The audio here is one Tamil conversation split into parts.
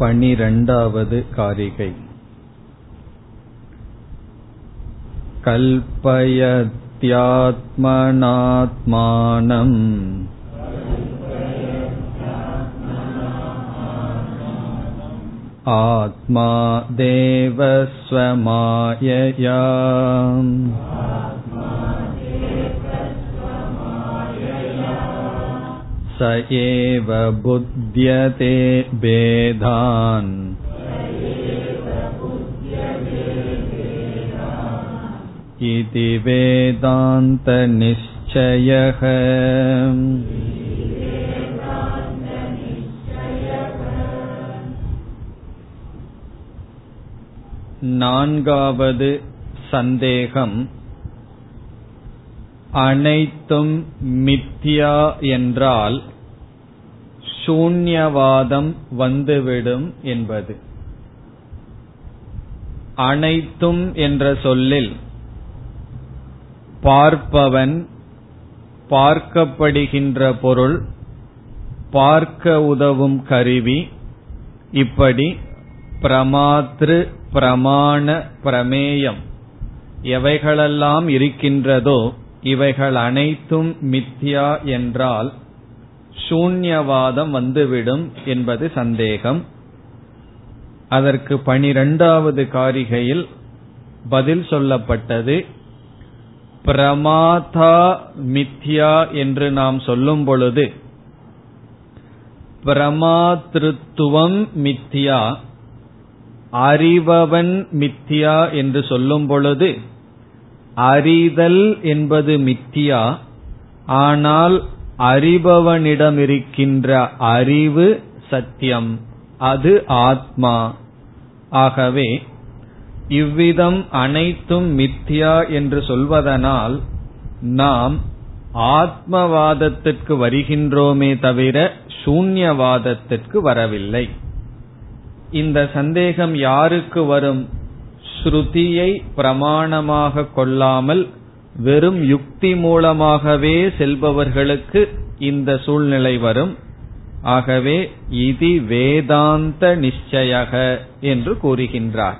पनिरण्डावद् कारिकै कल्पयत्यात्मनात्मानम् आत्मा देवस्वमायया स एव बुध्यते भेदान् इति वेदान्तनिश्चयः नान्गावद् सन्देहम् அனைத்தும் மித்யா என்றால் சூன்யவாதம் வந்துவிடும் என்பது. அனைத்தும் என்ற சொல்லில் பார்ப்பவன் பார்க்கப்படுகின்ற பொருள் பார்க்க உதவும் கருவி இப்படி பிரமாத்ரு பிரமாண பிரமேயம் எவைகளெல்லாம் இருக்கின்றதோ இவைகள் அனைத்தும் மித்யா என்றால் சூன்யவாதம் வந்துவிடும் என்பது சந்தேகம். அதற்கு பனிரெண்டாவது காரிகையில் பதில் சொல்லப்பட்டது. பிரமாதா மித்யா என்று நாம் சொல்லும் பொழுது பிரமாத்திருத்துவம் மித்யா அறிபவன் மித்யா என்று சொல்லும் பொழுது அறிதல் என்பது மித்தியா ஆனால் அறிபவனிடமிருக்கின்ற அறிவு சத்தியம் அது ஆத்மா. ஆகவே இவ்விதம் அனைத்தும் மித்யா என்று சொல்வதனால் நாம் ஆத்மவாதத்திற்கு வருகின்றோமே தவிர சூன்யவாதத்திற்கு வரவில்லை. இந்த சந்தேகம் யாருக்கு வரும்? ஸ்ருதியை பிரமாணமாக கொள்ளாமல் வெறும் யுக்தி மூலமாகவே செல்பவர்களுக்கு இந்த சூழ்நிலை வரும். ஆகவே இது வேதாந்த நிச்சயக என்று கூறுகின்றார்.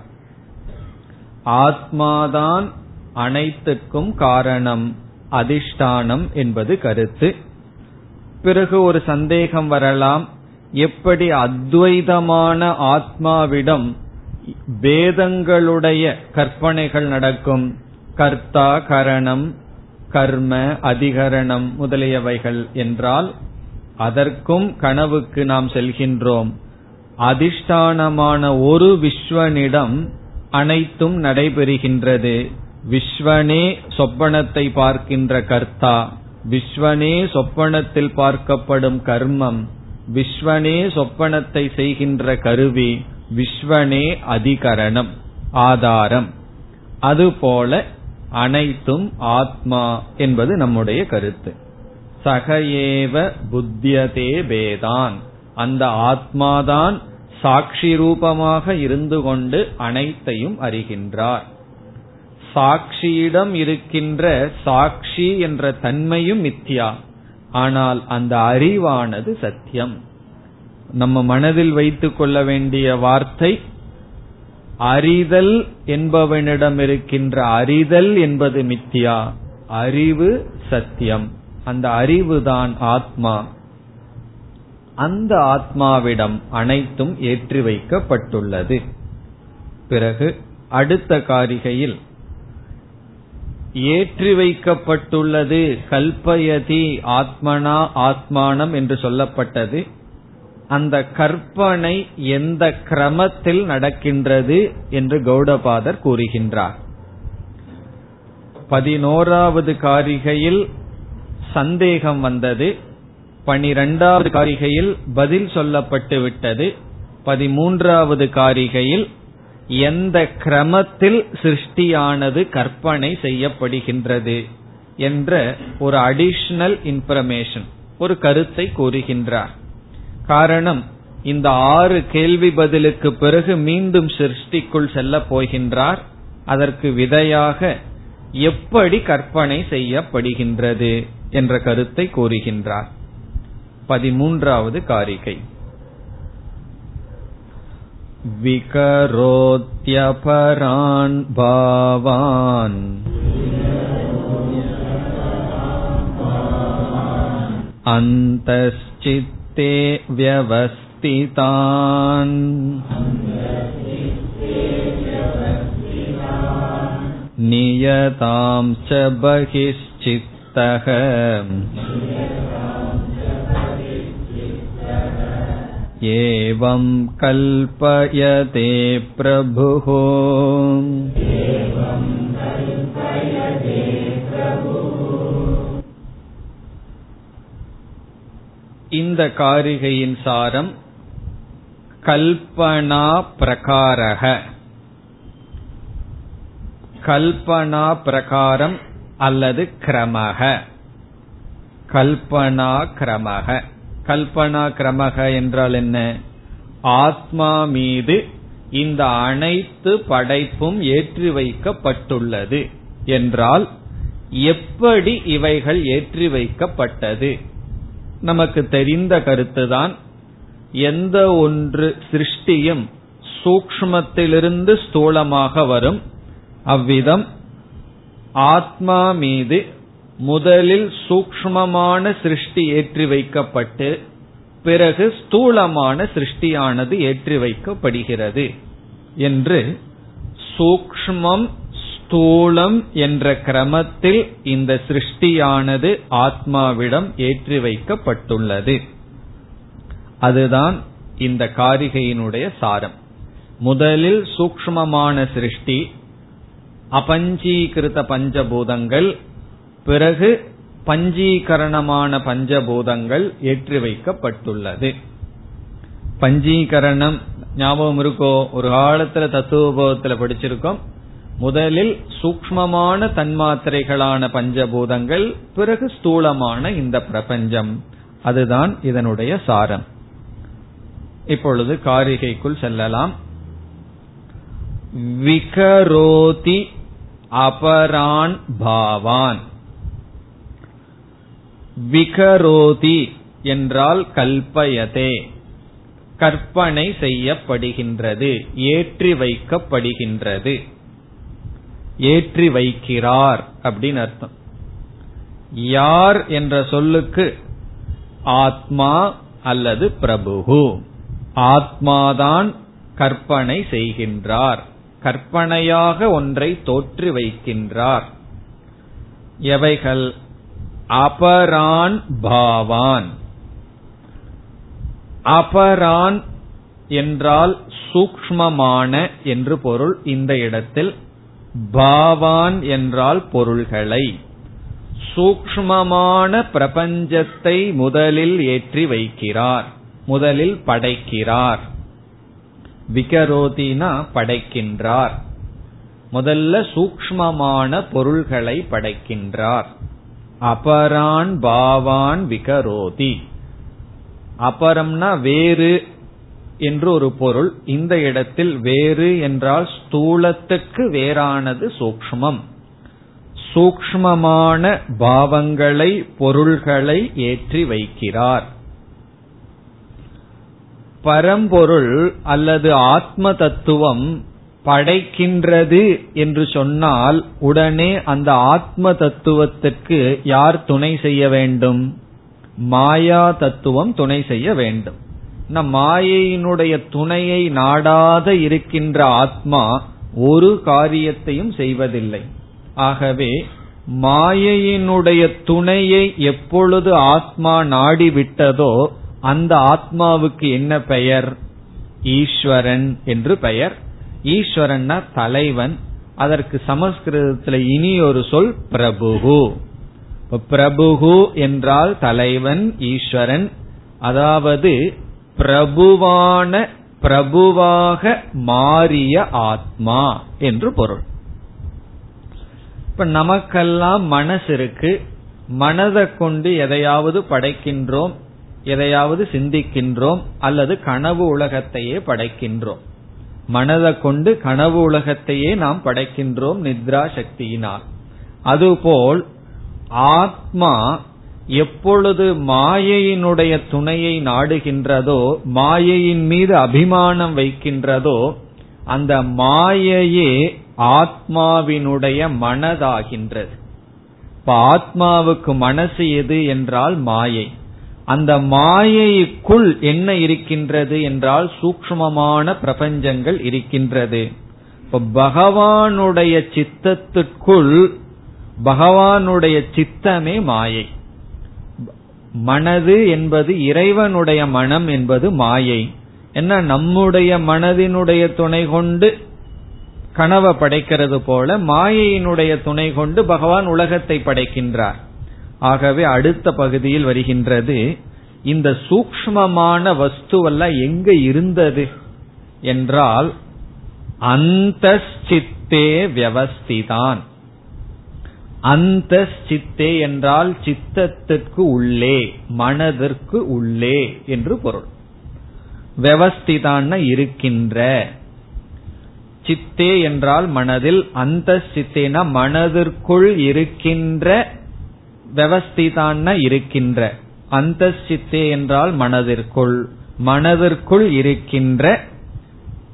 ஆத்மாதான் அனைத்துக்கும் காரணம் அதிஷ்டானம் என்பது கருத்து. பிறகு ஒரு சந்தேகம் வரலாம் எப்படி அத்வைதமான ஆத்மாவிடம் வேதங்களுடைய கற்பனைகள் நடக்கும். கர்த்தா கரணம் கர்ம அதிகரணம் முதலியவைகள் என்றால் அதற்கும் கனவுக்கு நாம் செல்கின்றோம். அதிஷ்டானமான ஒரு விஸ்வனிடம் அனைத்தும் நடைபெறுகின்றது. விஸ்வனே சொப்பனத்தை பார்க்கின்ற கர்த்தா. விஸ்வனே சொப்பனத்தில் பார்க்கப்படும் கர்மம். விஸ்வனே சொப்பனத்தை செய்கின்ற கருவி. விஸ்வனே அதிகரணம் ஆதாரம். அதுபோல அனைத்தும் ஆத்மா என்பது நம்முடைய கருத்து. சகையேவ புத்தியதே பேதான் அந்த ஆத்மாதான் சாட்சி ரூபமாக இருந்து கொண்டு அனைத்தையும் அறிகின்றார். சாட்சியிடம் இருக்கின்ற சாட்சி என்ற தன்மையும் மித்யா. ஆனால் அந்த அறிவானது சத்தியம். நம்ம மனதில் வைத்துக் கொள்ள வேண்டிய வார்த்தை அறிதல் என்பவனிடம் இருக்கின்ற அறிதல் என்பது மித்தியா. அறிவு சத்தியம். அந்த அறிவுதான் ஆத்மா. அந்த ஆத்மாவிடம் அனைத்தும் ஏற்றி வைக்கப்பட்டுள்ளது. பிறகு அடுத்த காரிகையில் ஏற்றி வைக்கப்பட்டுள்ளது கல்பயதி ஆத்மனா ஆத்மானம் என்று சொல்லப்பட்டது. அந்த கற்பனை எந்த கிரமத்தில் நடக்கின்றது என்று கௌடபாதர் கூறுகின்றார். பதினோராவது காரிகையில் சந்தேகம் வந்தது பனிரெண்டாவது காரிகையில் பதில் சொல்லப்பட்டு விட்டது பதிமூன்றாவது காரிகையில் எந்த கிரமத்தில் சிருஷ்டியானது கற்பனை செய்யப்படுகின்றது என்ற ஒரு அடிஷனல் இன்ஃபர்மேஷன் ஒரு கருத்தை கூறுகின்றார். காரணம் இந்த ஆறு கேள்வி பதிலுக்கு பிறகு மீண்டும் சிருஷ்டிக்குள் செல்ல போகின்றார் அதற்கு விதையாக எப்படி கற்பனை செய்யப்படுகின்றது என்ற கருத்தை கூறுகின்றார் பதிமூன்றாவது காரிகை विकरोत्यपरान् भावान् अन्तश्चित्ते व्यवस्थितान् नियतां च बहिश्चित्तः एवं कल्पयते प्रभुः இந்த காரிகையின் சாரம் கல்பனா பிரகாரக. கல்பனா பிரகாரம் அல்லது கிரமக. கல்பனா கிரமக. கல்பனா கிரமக என்றால் என்ன? ஆத்மா மீது இந்த அனைத்து படைப்பும் ஏற்றி வைக்கப்பட்டுள்ளது என்றால் எப்படி இவைகள் ஏற்றி வைக்கப்பட்டது? நமக்கு தெரிந்த கருத்துதான் எந்த ஒன்று சிருஷ்டியும் சூக்மத்திலிருந்து ஸ்தூலமாக வரும். அவ்விதம் ஆத்மா மீது முதலில் சூக்மமான சிருஷ்டி ஏற்றி வைக்கப்பட்டு பிறகு ஸ்தூலமான சிருஷ்டியானது ஏற்றி வைக்கப்படுகிறது என்று சூக்மம் ஸ்தூலம் என்ற கிரமத்தில் இந்த சிருஷ்டியானது ஆத்மாவிடம் ஏற்றி வைக்கப்பட்டுள்ளது. அதுதான் இந்த காரிகையினுடைய சாரம். முதலில் சூக்மமான சிருஷ்டி அபஞ்சீகிருத பஞ்சபூதங்கள் பிறகு பஞ்சீகரணமான பஞ்சபூதங்கள் ஏற்றி வைக்கப்பட்டுள்ளது. பஞ்சீகரணம் ஞாபகம் இருக்கோ? ஒரு காலத்துல தத்துவபோதத்துல படிச்சிருக்கோம். முதலில் சூக்மமான தன்மாத்திரைகளான பஞ்சபூதங்கள் பிறகு ஸ்தூலமான இந்த பிரபஞ்சம். அதுதான் இதனுடைய சாரம். இப்பொழுது காரிகைக்குள் செல்லலாம். விகரோதி அபரான் பாவான். விகரோதி என்றால் கல்பயதே. கற்பனை செய்யப்படுகின்றது ஏற்றி வைக்கப்படுகின்றது. ஏற்றி வைக்கிறார் அப்படின்னு அர்த்தம். யார் என்ற சொல்லுக்கு ஆத்மா அல்லது பிரபுகு ஆத்மாதான் கற்பனை செய்கின்றார். கற்பனையாக ஒன்றை தோற்றி வைக்கின்றார். எவைகள்? அபரான் பாவான். அபரான் என்றால் சூக்மமான என்று பொருள் இந்த இடத்தில் பாவான் என்றால் பொருள்களை. சூக்மமான பிரபஞ்சத்தை முதலில் ஏற்றி வைக்கிறார். முதலில் படைக்கிறார். விகரோதினா படைக்கின்றார். முதல்ல சூக்மமான பொருள்களை படைக்கின்றார். அபரான் பாவான் விகரோதி. அபரம்னா வேறு என்று ஒரு பொருள் இந்த இடத்தில் வேறு என்றால் ஸ்தூலத்துக்கு வேறானது சூக்மம் சூக்மமான பாவங்களை பொருள்களை ஏற்றி வைக்கிறார். பரம்பொருள் அல்லது ஆத்ம தத்துவம் படைக்கின்றது என்று சொன்னால் உடனே அந்த ஆத்ம தத்துவத்திற்கு யார் துணை செய்ய வேண்டும்? மாயா தத்துவம் துணை செய்ய வேண்டும். நம் மாயையினுடைய துணையை நாடாத இருக்கின்ற ஆத்மா ஒரு காரியத்தையும் செய்வதில்லை. ஆகவே மாயையினுடைய துணையை எப்பொழுது ஆத்மா நாடிவிட்டதோ அந்த ஆத்மாவுக்கு என்ன பெயர்? ஈஸ்வரன் என்று பெயர். ஈஸ்வரன்னா தலைவன். அதற்கு சமஸ்கிருதத்தில் இனி ஒரு சொல் பிரபுகு. பிரபுகு என்றால் தலைவன் ஈஸ்வரன். அதாவது பிரபுவான பிரபுவாக மாறிய ஆத்மா என்று பொருள். இப்ப நமக்கெல்லாம் மனசு இருக்கு. மனதை கொண்டு எதையாவது படைக்கின்றோம் எதையாவது சிந்திக்கின்றோம் அல்லது கனவு உலகத்தையே படைக்கின்றோம். மனதை கொண்டு கனவு உலகத்தையே நாம் படைக்கின்றோம் நித்ரா சக்தியினால். அதுபோல் ஆத்மா எப்பொழுது மாயையினுடைய துணையை நாடுகின்றதோ மாயையின் மீது அபிமானம் வைக்கின்றதோ அந்த மாயையே ஆத்மாவினுடைய மனதாகின்றது. இப்ப ஆத்மாவுக்கு மனசு எது என்றால் மாயை. அந்த மாயைக்குள் என்ன இருக்கின்றது என்றால் சூக்மமான பிரபஞ்சங்கள் இருக்கின்றது. இப்ப பகவானுடைய சித்தத்திற்குள் பகவானுடைய சித்தமே மாயை. மனது என்பது இறைவனுடைய மனம் என்பது மாயை. என்ன? நம்முடைய மனதினுடைய துணை கொண்டு கனவை படைக்கிறது போல மாயையினுடைய துணை கொண்டு பகவான் உலகத்தை படைக்கின்றார். ஆகவே அடுத்த பகுதியில் வருகின்றது இந்த சூக்மமான வஸ்துவெல்லாம் எங்க இருந்தது என்றால் அந்த சித்தே வியவஸ்திதான். அந்த சித்தே என்றால் சித்தத்திற்கு உள்ளே மனதிற்கு உள்ளே என்று பொருள். வியவஸ்திதான் இருக்கின்ற. சித்தே என்றால் மனதில் அந்த சித்தேனா மனதிற்குள் இருக்கின்ற விவஸ்திதான் இருக்கின்ற. அந்த சித்தே என்றால் மனதிற்குள் மனதிற்குள் இருக்கின்ற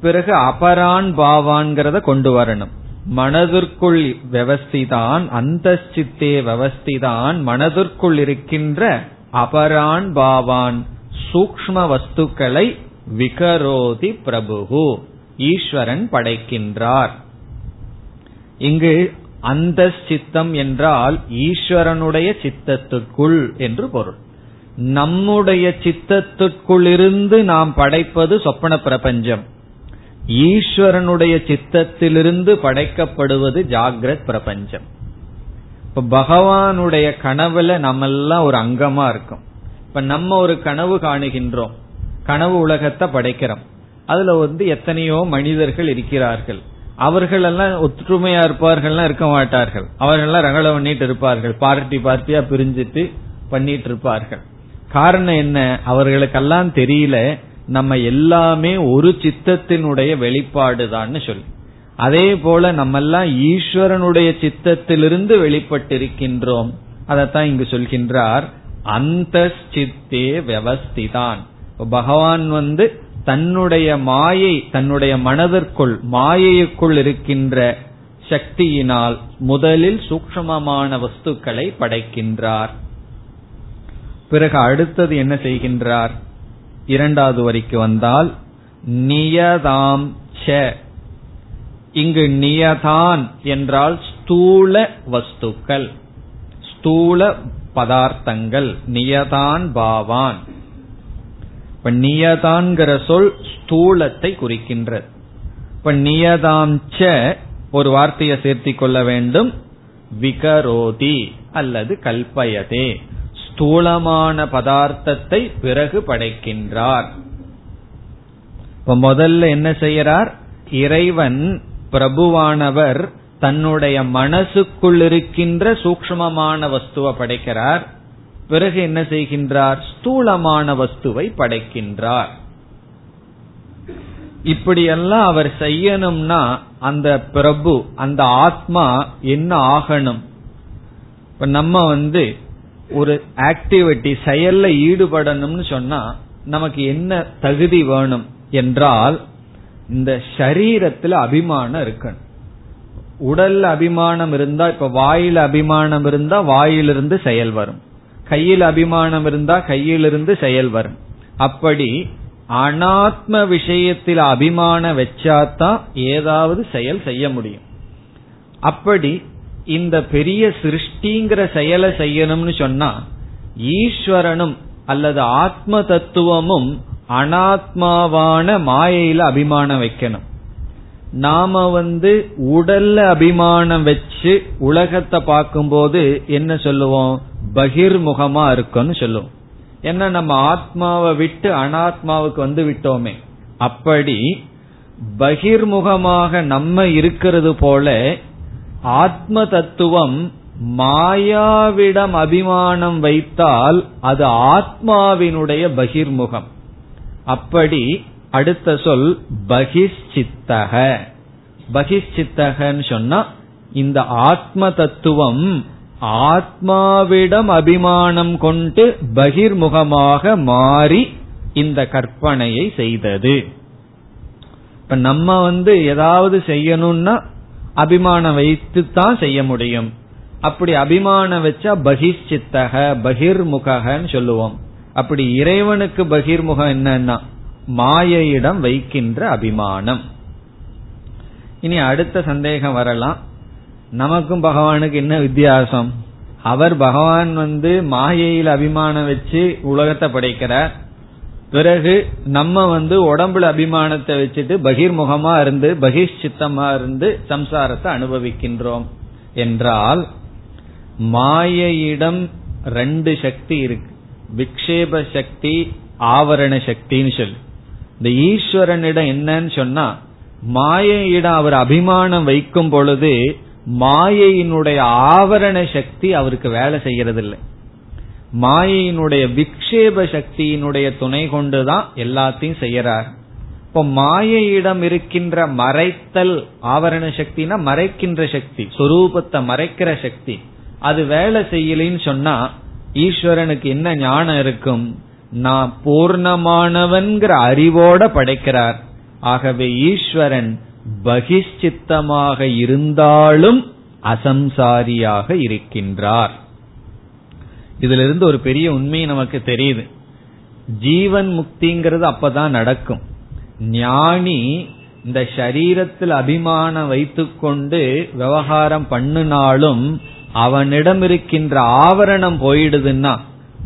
பிறகு அபரான் பாவான்கிறத கொண்டு வரணும். மனதிற்குள் விவஸ்திதான் அந்த சித்தே விவஸ்திதான் மனதிற்குள் இருக்கின்ற அபரான் பாவான் சூக்ம வஸ்துக்களை விகரோதி பிரபு ஈஸ்வரன் படைக்கின்றார். இங்கு அந்த சித்தம் என்றால் ஈஸ்வரனுடைய சித்தத்துக்குள் என்று பொருள். நம்முடைய சித்தத்துக்குள்ளிருந்து நாம் படைப்பது சொப்பன பிரபஞ்சம். ஈஸ்வரனுடைய சித்தத்திலிருந்து படைக்கப்படுவது ஜாகிரத் பிரபஞ்சம். இப்ப பகவானுடைய கனவுல நம்ம எல்லாம் ஒரு அங்கமா இருக்கும். இப்ப நம்ம ஒரு கனவு காணுகின்றோம். கனவு உலகத்தை படைக்கிறோம். அதுல வந்து எத்தனையோ மனிதர்கள் இருக்கிறார்கள். அவர்கள் எல்லாம் ஒற்றுமையா இருப்பார்கள்லாம் இருக்க மாட்டார்கள். அவர்கள் எல்லாம் பண்ணிட்டு இருப்பார்கள். பார்ட்டி பார்ட்டியா பிரிஞ்சிட்டு பண்ணிட்டு இருப்பார்கள். காரணம் என்ன? அவர்களுக்கெல்லாம் தெரியல. நம்ம எல்லாமே ஒரு சித்தத்தினுடைய வெளிப்பாடுதான்னு சொல்லி. அதே போல நம்ம எல்லாம் ஈஸ்வரனுடைய சித்தத்திலிருந்து வெளிப்பட்டிருக்கின்றோம். அதத்தான் இங்கு சொல்கின்றார் அந்த சித்தே வியவஸ்திதான் பகவான் வந்து தன்னுடைய மாயை தன்னுடைய மனதிற்குள் மாயைக்குள் இருக்கின்ற சக்தியினால் முதலில் சூக்ஷமமான வஸ்துக்களை படைக்கின்றார். பிறகு அடுத்தது என்ன செய்கின்றார்? இரண்டாவது வரிக்கு வந்தால் நியதாம் ச. இங்கு நியதான் என்றால் ஸ்தூல வஸ்துக்கள் ஸ்தூல பதார்த்தங்கள் நியதான் பாவான். இப்ப நியதான்கிற சொல் ஸ்தூலத்தை குறிக்கின்றது. இப்ப நியதாம்ச ஒரு வார்த்தையை சேர்த்திக் கொள்ள வேண்டும். விகரோதி அல்லது கல்பயதே. ஸ்தூலமான பதார்த்தத்தை பிறகு படைக்கின்றார். இப்ப முதல்ல என்ன செய்யறார் இறைவன் பிரபுவானவர் தன்னுடைய மனசுக்குள் இருக்கின்ற சூக்மமான வஸ்துவை படைக்கிறார். பிறகு என்ன செய்கின்றார்? ஸ்தூலமான வஸ்துவை படைக்கின்றார். இப்படியெல்லாம் அவர் செய்யணும்னா அந்த பிரபு அந்த ஆத்மா என்ன ஆகணும்? இப்ப நம்ம வந்து ஒரு ஆக்டிவிட்டி செயல்ல ஈடுபடணும்னு சொன்னா நமக்கு என்ன தகுதி வேணும் என்றால் இந்த சரீரத்துல அபிமானம் இருக்கணும். உடல்ல அபிமானம் இருந்தா இப்ப வாயில அபிமானம் இருந்தா வாயிலிருந்து செயல் வரும். கையில் அபிமானம் இருந்தா கையிலிருந்து செயல் வரும். அப்படி அனாத்ம விஷயத்தில் அபிமானம் வச்சாதான் ஏதாவது செயல் செய்ய முடியும். அப்படி இந்த பெரிய சிருஷ்டிங்கிற செயலை செய்யணும்னு சொன்னா ஈஸ்வரனும் அல்லது ஆத்ம தத்துவமும் அனாத்மாவான மாயையில அபிமானம் வைக்கணும். நாம வந்து உடல்ல அபிமானம் வச்சு உலகத்தை பார்க்கும்போது என்ன சொல்லுவோம்? பகிர்முகமா இருக்கும்னு சொல்லுவோம். ஏன்னா நம்ம ஆத்மாவை விட்டு அனாத்மாவுக்கு வந்து விட்டோமே. அப்படி பகிர்முகமாக நம்ம இருக்கிறது போல ஆத்ம தத்துவம் மாயாவிடம் அபிமானம் வைத்தால் அது ஆத்மாவினுடைய பகிர்முகம். அப்படி அடுத்த சொல் பகிஷ்சித்தக. பகிஷ்சித்தகன்னு சொன்னா இந்த ஆத்ம தத்துவம் ஆத்மாவிடம் அபிமானம் கொண்டு பகிர்முகமாக மாறி இந்த கற்பனையை செய்தது. இப்ப நம்ம வந்து ஏதாவது செய்யணும்னா அபிமானம் வைத்து தான் செய்ய முடியும். அப்படி அபிமானம் வச்சா பகிஷ்சித்தக பகிர்முகன்னு சொல்லுவோம். அப்படி இறைவனுக்கு பகிர்முகம் என்னன்னா மாயையிடம் வைக்கின்ற அபிமானம். இனி அடுத்த சந்தேகம் வரலாம். நமக்கும் பகவானுக்கு என்ன வித்தியாசம்? அவர் பகவான் வந்து மாயையில் அபிமானம் வச்சு உலகத்தை படைக்கிறார். பிறகு நம்ம வந்து உடம்புல அபிமானத்தை வச்சுட்டு பகிர்முகமா இருந்து பகிஷ்சித்தமா இருந்து சம்சாரத்தை அனுபவிக்கின்றோம். என்றால் மாயையிடம் ரெண்டு சக்தி இருக்கு. விக்ஷேப சக்தி ஆவரண சக்தின்னு சொல்லு. இந்த ஈஸ்வரனிடம் என்னன்னு சொன்னா மாயையிடம் அவர் அபிமானம் வைக்கும் பொழுது மாயையினுடைய ஆவரண சக்தி அவருக்கு வேலை செய்யறது இல்லை மாயையினுடைய விக்ஷேப சக்தியினுடைய துணை கொண்டுதான் எல்லாத்தையும் செய்யறார். இப்போ மாயையிடம் இருக்கின்ற மறைத்தல் ஆவரண சக்தினா மறைக்கின்ற சக்தி சொரூபத்தை மறைக்கிற சக்தி. அது வேலை செய்யலின்னு சொன்னா ஈஸ்வரனுக்கு என்ன ஞானம் இருக்கும்? நான் பூர்ணமானவன்கிற அறிவோட படைக்கிறார். ஆகவே ஈஸ்வரன் பகிஷ்சித்தமாக இருந்தாலும் அசம்சாரியாக இருக்கின்றார். இதுல இருந்து ஒரு பெரிய உண்மை நமக்கு தெரியுது. ஜீவன் முக்திங்கிறது அப்பதான் நடக்கும். ஞானி இந்த சரீரத்தில் அபிமானம் வைத்துக்கொண்டு விவகாரம் பண்ணினாலும் அவனிடம் இருக்கின்ற ஆவரணம் போயிடுதுன்னா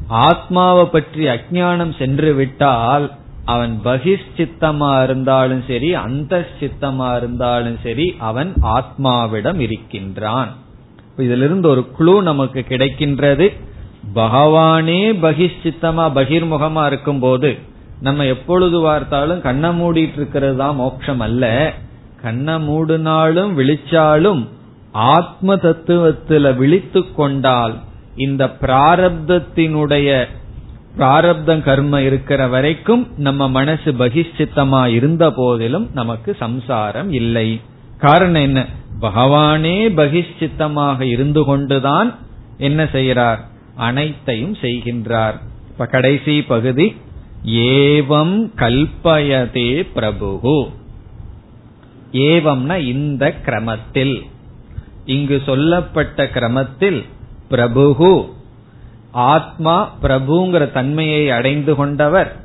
ஆத்மாவை பற்றி அஜானம் சென்று விட்டால் அவன் பகிஷ்சித்தமா இருந்தாலும் சரி அந்த சித்தமா இருந்தாலும் சரி அவன் ஆத்மாவிடம் இருக்கின்றான். இதிலிருந்து ஒரு குழு நமக்கு கிடைக்கின்றது. பகவானே பகிஷ்சித்தமா பகிர்முகமா இருக்கும் போது நம்ம எப்பொழுது பார்த்தாலும் கண்ணை மூடிட்டு இருக்கிறது தான் மோட்சம் அல்ல. கண்ணை மூடினாலும் விழிச்சாலும் ஆத்ம தத்துவத்துல விழித்து கொண்டால் இந்த பிராரப்தத்தினுடைய பிராரப்தம் கர்ம இருக்கிற வரைக்கும் நம்ம மனசு பகிஷ்சித்தமா இருந்த போதிலும் நமக்கு சம்சாரம் இல்லை. காரணம் என்ன? பகவானே பகிஷ்சித்தமாக இருந்து கொண்டுதான் என்ன செய்கிறார்? அனைத்தையும் செய்கின்றார். இப்ப கடைசி பகுதி ஏவம் கல்பயதே பிரபு ஏவம்னா இந்த கிரமத்தில். இங்கு சொல்லப்பட்ட கிரமத்தில் பிரபு ஆத்மா பிரபுங்கிற தன்மையை அடைந்து கொண்டவர்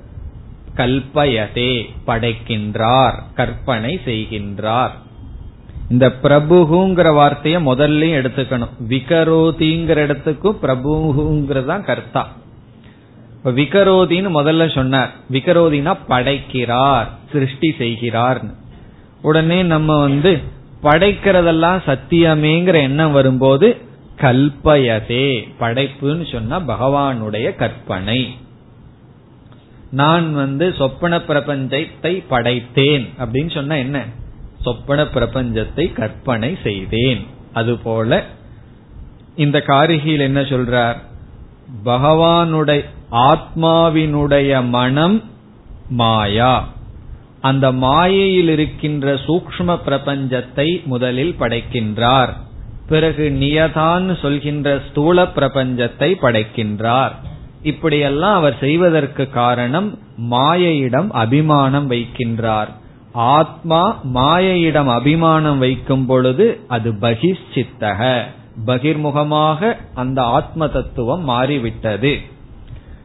கல்பயதே படைக்கின்றார் கற்பனை செய்கின்றார். இந்த பிரபுகுங்கிற வார்த்தைய முதல்ல எடுத்துக்கணும். விகரோதிங்கிற இடத்துக்கும் பிரபுங்கிறதான் கர்த்தா. இப்ப விகரோதின்னு முதல்ல சொன்னார். விகரோதினா படைக்கிறார் சிருஷ்டி செய்கிறார் உடனே நம்ம வந்து படைக்கிறதெல்லாம் சத்தியமேங்கிற எண்ணம் வரும்போது கல்பயதே படைப்புன்னு சொன்னா பகவானுடைய கற்பனை. நான் வந்து சொப்பன பிரபஞ்சத்தை படைத்தேன் அப்படின்னு சொன்ன என்ன? சொப்பன பிரபஞ்சத்தை கற்பனை செய்தேன். அதுபோல இந்த காரிகையில் என்ன சொல்றார்? பகவானுடைய ஆத்மாவினுடைய மனம் மாயா. அந்த மாயையில் இருக்கின்ற சூக்ம பிரபஞ்சத்தை முதலில் படைக்கின்றார். பிறகு நியதான் சொல்கின்ற ஸ்தூல பிரபஞ்சத்தை படைக்கின்றார். இப்படியெல்லாம் அவர் செய்வதற்கு காரணம் மாயையிடம் அபிமானம் வைக்கின்றார். ஆத்மா மாயையிடம் அபிமானம் வைக்கும் பொழுது அது பகிஷ்சித்தக பகிர்முகமாக அந்த ஆத்ம தத்துவம் மாறிவிட்டது.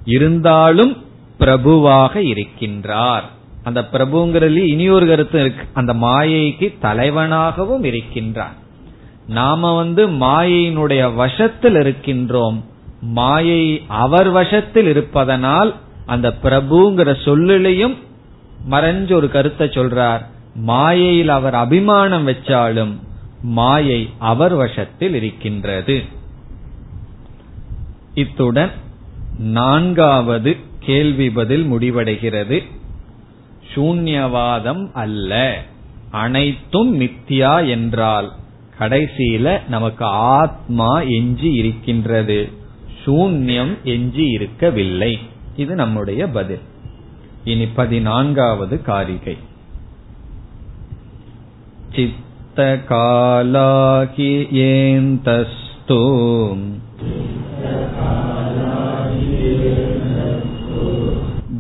இருந்தாலும் பிரபுவாக இருக்கின்றார். அந்த பிரபுங்கிறதுல இனியொரு கருத்து இருக்கு. அந்த மாயைக்கு தலைவனாகவும் இருக்கின்றார். நாம வந்து மாயையினுடைய வசத்தில் இருக்கின்றோம். மாயை அவர் வசத்தில் இருப்பதனால் அந்த பிரபுங்கிற சொல்லிலையும் மறைஞ்சு ஒரு கருத்தை சொல்றார். மாயையில் அவர் அபிமானம் வச்சாலும் மாயை அவர் வசத்தில் இருக்கின்றது. இத்துடன் நான்காவது கேள்வி பதில் முடிவடைகிறது. சூன்யவாதம் அல்ல. அனைத்தும் மித்தியா என்றால் கடைசியில நமக்கு ஆத்மா எஞ்சி இருக்கின்றது. சூன்யம் எஞ்சி இருக்கவில்லை. இது நம்முடைய பதில். இனி பதினான்காவது காரிகை சித்த காலாகி ஏந்தஸ்து तु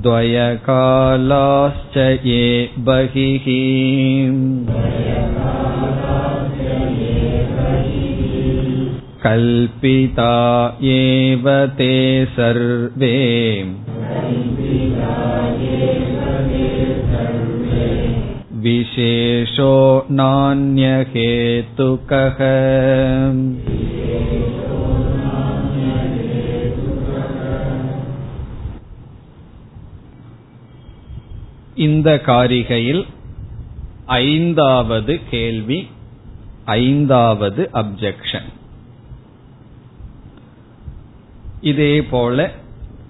द्वयकालाश्च ये बहिः कल्पिता एव ते सर्वे विशेषो नान्यहेतुकः இந்த காரிகையில் ஐந்தாவது கேள்வி ஐந்தாவது அப்ஜெக்ஷன் இதே போல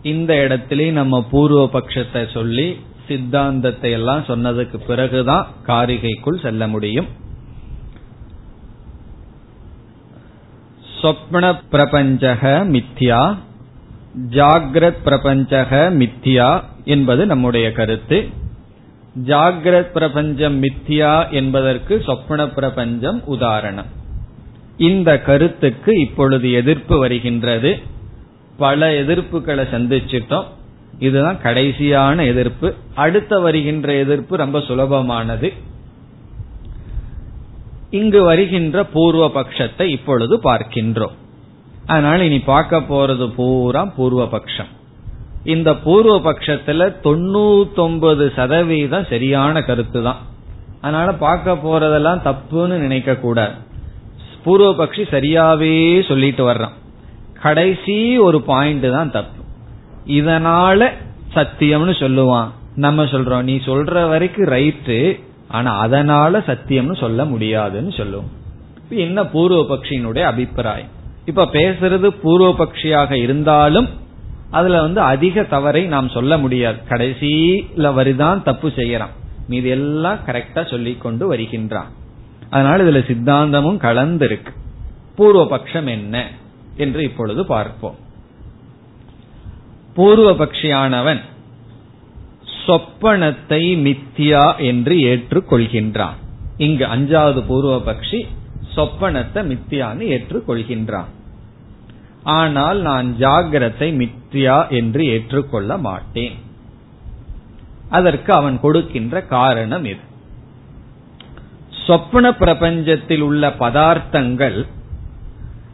இந்த இடத்திலேயே நம்ம பூர்வ பட்சத்தை சொல்லி சித்தாந்தத்தை எல்லாம் சொன்னதுக்கு பிறகுதான் காரிகைக்குள் செல்ல முடியும். சொப்ன பிரபஞ்சக மித்யா ஜாகிரத் பிரபஞ்சக மித்யா என்பது நம்முடைய கருத்து. ஜாகிரத் பிரபஞ்சம் மித்யா என்பதற்கு சொப்ன பிரபஞ்சம் உதாரணம். இந்த கருத்துக்கு இப்பொழுது எதிர்ப்பு வருகின்றது. பல எதிர்ப்புகளை சந்திச்சிட்டோம். இதுதான் கடைசியான எதிர்ப்பு. அடுத்த வருகின்ற எதிர்ப்பு ரொம்ப சுலபமானது. இங்கு வருகின்ற பூர்வ பட்சத்தை இப்பொழுது பார்க்கின்றோம். அதனால இனி பார்க்க போறது பூரா பூர்வ பட்சம் இந்த பூர்வ பட்சத்துல தொண்ணூத்தொன்பது சதவீதம் சரியான கருத்து தான் அதனால பார்க்க போறதெல்லாம் தப்புன்னு நினைக்க கூடாது பூர்வ பக்ஷி சரியாவே சொல்லிட்டு வர்றான். கடைசி ஒரு பாயிண்ட் தான் தப்பு இதனால சத்தியம்னு சொல்லுவான். நம்ம சொல்றோம் நீ சொல்ற வரைக்கும் ரைட்டு ஆனா அதனால சத்தியம்னு சொல்ல முடியாதுன்னு சொல்லுவோம். என்ன பூர்வபக்ஷியினுடைய அபிப்பிராயம்? இப்ப பேசுறது பூர்வபக்ஷியாக இருந்தாலும் அதுல வந்து அதிக தவறை நாம் சொல்ல முடியாது. கடைசியில வரிதான் தப்பு செய்யறான். மீது எல்லாம் கரெக்டா சொல்லி கொண்டு வருகின்றான். அதனால இதுல சித்தாந்தமும் கலந்து இருக்கு பூர்வ பட்சம் என்ன? என்று இப்பொழுது பார்ப்போம். பூர்வ பக்ஷியானவன் சொப்பனத்தை மித்தியா என்று ஏற்றுக்கொள்கின்றான். இங்கு அஞ்சாவது பூர்வ பக்ஷி சொப்பனத்தை மித்தியான்னு ஏற்றுக்கொள்கின்றான். ஆனால் நான் ஜாகிரத்தை மித்யா என்று ஏற்றுக்கொள்ள மாட்டேன். அதற்கு அவன் கொடுக்கின்ற காரணம் இது. சொப்பன பிரபஞ்சத்தில் உள்ள பதார்த்தங்கள்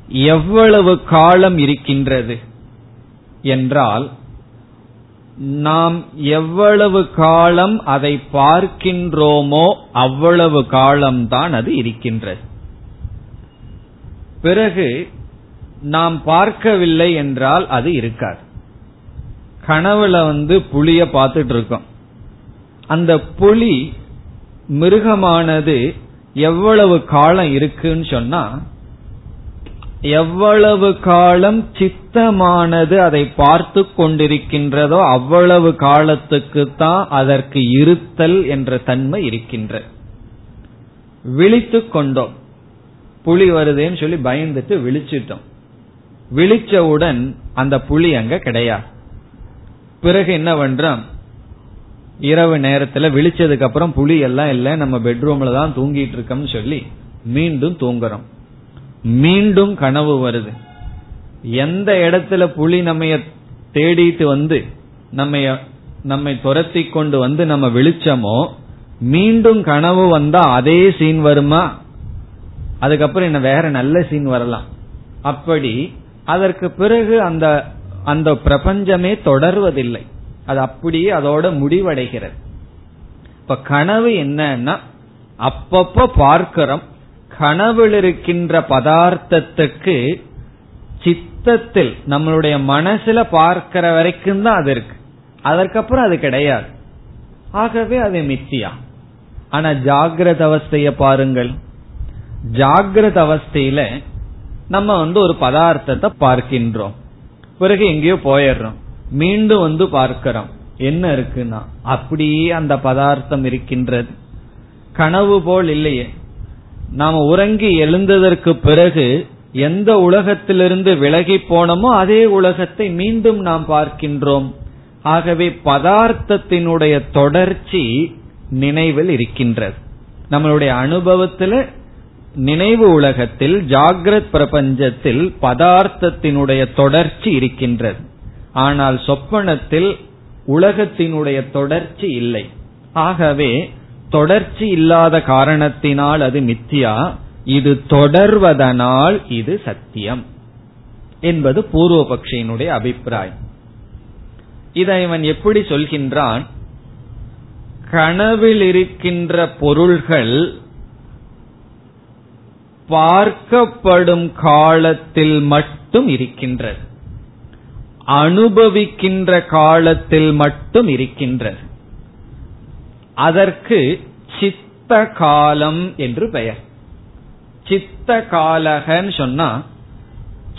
எவ்வளவு காலம் இருக்கின்றது என்றால் நாம் எவ்வளவு காலம் அதை பார்க்கின்றோமோ அவ்வளவு காலம்தான் அது இருக்கின்றது. பிறகு நாம் பார்க்கவில்லை என்றால் அது இருக்காது. கனவுல வந்து புளிய பார்த்துட்டு இருக்கோம் அந்த புலி மிருகமானது எவ்வளவு காலம் இருக்குன்னு சொன்னா எவ்வளவு காலம் சித்தமானது அதை பார்த்து கொண்டிருக்கின்றதோ அவ்வளவு காலத்துக்கு தான் அதற்கு இருத்தல் என்ற தன்மை இருக்கின்ற. விழித்து கொண்டோம். புலி வருதேன்னு சொல்லி பயந்துட்டு விழிச்சிட்டோம். விழிச்சவுடன் அந்த புலி அங்க கிடையாது. பிறகு என்ன பண்றோம்? இரவு நேரத்துல விழிச்சதுக்கு அப்புறம் புலி எல்லாம் இல்ல நம்ம பெட்ரூம்ல தான் தூங்கிட்டு இருக்கோம்னு சொல்லி மீண்டும் தூங்குறோம். மீண்டும் கனவு வருது. எந்த இடத்துல புலி நம்ம தேடிட்டு வந்து நம்ம நம்மை துரத்தி கொண்டு வந்து நம்ம விழிச்சோமோ மீண்டும் கனவு வந்தா அதே சீன் வருமா? அதுக்கப்புறம் என்ன வேற நல்ல சீன் வரலாம். அப்படி அதற்கு பிறகு அந்த அந்த பிரபஞ்சமே தொடர்வதில்லை. அது அப்படியே அதோட முடிவடைகிறது. இப்ப கனவு என்னன்னா அப்பப்ப பார்க்கிறோம் கனவில் இருக்கின்ற பதார்த்தத்துக்கு சித்தத்தில் நம்மளுடைய மனசுல பார்க்கிற வரைக்கும் தான் அது இருக்கு. அதற்கப்புறம் அது கிடையாது. ஆகவே அது மித்தியா. ஆனா ஜாகிரத அவஸ்தைய பாருங்கள். ஜாகிரத அவஸ்தையில நம்ம வந்து ஒரு பதார்த்தத்தை பார்க்கின்றோம். பிறகு எங்கேயோ போயிடுறோம். மீண்டும் வந்து பார்க்கிறோம். என்ன இருக்குன்னா அப்படியே அந்த பதார்த்தம் இருக்கின்றது. கனவு போல் இல்லையே. நாம உறங்கி எழுந்ததற்கு பிறகு எந்த உலகத்திலிருந்து விலகி போனோமோ அதே உலகத்தை மீண்டும் நாம் பார்க்கின்றோம். ஆகவே பதார்த்தத்தினுடைய தொடர்ச்சி நினைவில் இருக்கின்றது. நம்மளுடைய அனுபவத்தில் நினைவு உலகத்தில் ஜாகிரத் பிரபஞ்சத்தில் பதார்த்தத்தினுடைய தொடர்ச்சி இருக்கின்றது. ஆனால் சொப்பனத்தில் உலகத்தினுடைய தொடர்ச்சி இல்லை. ஆகவே தொடர்ச்சி இல்லாத காரணத்தினால் அது மித்தியா இது தொடர்வதனால் இது சத்தியம் என்பது பூர்வபக்ஷியினுடைய அபிப்பிராயம். இதை இவன் எப்படி சொல்கின்றான்? கனவில் இருக்கின்ற பொருள்கள் பார்க்கப்படும் காலத்தில் மட்டும் இருக்கின்றது. அனுபவிக்கின்ற காலத்தில் மட்டும் இருக்கின்றது. அதற்கு சித்த காலம் என்று பெயர். சித்த காலகன்னு சொன்னா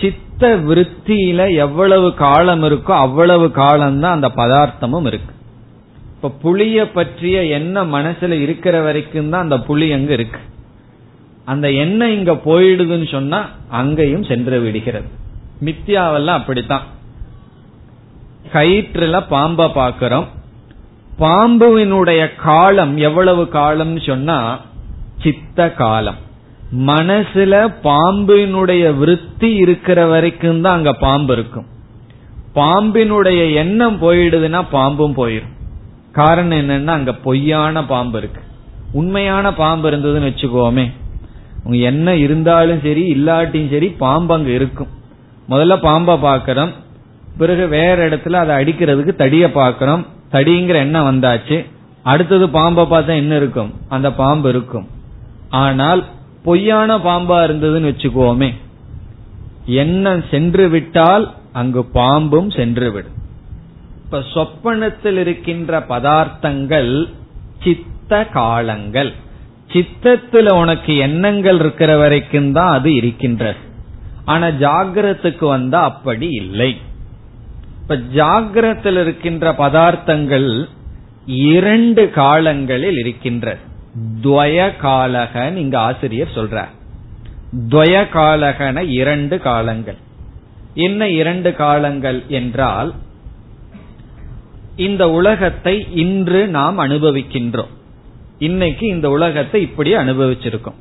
சித்த விருத்தியில எவ்வளவு காலம் இருக்கோ அவ்வளவு காலம்தான் அந்த பதார்த்தமும் இருக்கு. இப்ப புளிய பற்றிய என்ன மனசுல இருக்கிற வரைக்கும் தான் அந்த புளி அங்க இருக்கு. அந்த எண்ணெய் இங்க போயிடுதுன்னு சொன்னா அங்கேயும் சென்று விடுகிறது. மித்தியாவெல்லாம் அப்படித்தான். கயிற்றுல பாம்ப பாக்கிறோம் பாம்புவினுடைய காலம் எவ்வளவு காலம்னு சொன்னா சித்த காலம். மனசுல பாம்பினுடைய விருத்தி இருக்கிற வரைக்கும் தான் அங்க பாம்பு இருக்கும். பாம்பினுடைய எண்ணம் போயிடுதுன்னா பாம்பும் போயிடும் காரணம் என்னன்னா அங்க பொய்யான பாம்பு இருக்கு. உண்மையான பாம்பு இருந்ததுன்னு வச்சுக்கோமே. உங்க என்ன இருந்தாலும் சரி இல்லாட்டியும் சரி பாம்பு அங்க இருக்கும். முதல்ல பாம்பை பாக்கிறோம் பிறகு வேற இடத்துல அதை அடிக்கிறதுக்கு தடிய பாக்கிறோம் தடிங்கிற எண்ணம் வந்தாச்சு. அடுத்தது பாம்பை பார்த்தா என்ன இருக்கும்? அந்த பாம்பு இருக்கும். ஆனால் பொய்யான பாம்பா இருந்ததுன்னு வச்சுக்கோமே. எண்ணம் சென்று விட்டால் அங்கு பாம்பும் சென்று விடும். இப்ப சொப்பனத்தில் இருக்கின்ற பதார்த்தங்கள் சித்த காலங்கள். சித்தத்துல உனக்கு எண்ணங்கள் இருக்கிற வரைக்கும் தான் அது இருக்கின்றது. ஆனா ஜாகிரத்துக்கு வந்தா அப்படி இல்லை. இப்ப ஜாகிரத்தில் இருக்கின்ற பதார்த்தங்கள் இரண்டு காலங்களில் இருக்கின்ற. துவய காலகன் இங்க ஆசிரியர் சொல்றார். துவய காலகன இரண்டு காலங்கள். என்ன இரண்டு காலங்கள் என்றால் இந்த உலகத்தை இன்று நாம் அனுபவிக்கின்றோம். இன்னைக்கு இந்த உலகத்தை இப்படி அனுபவிச்சிருக்கோம்.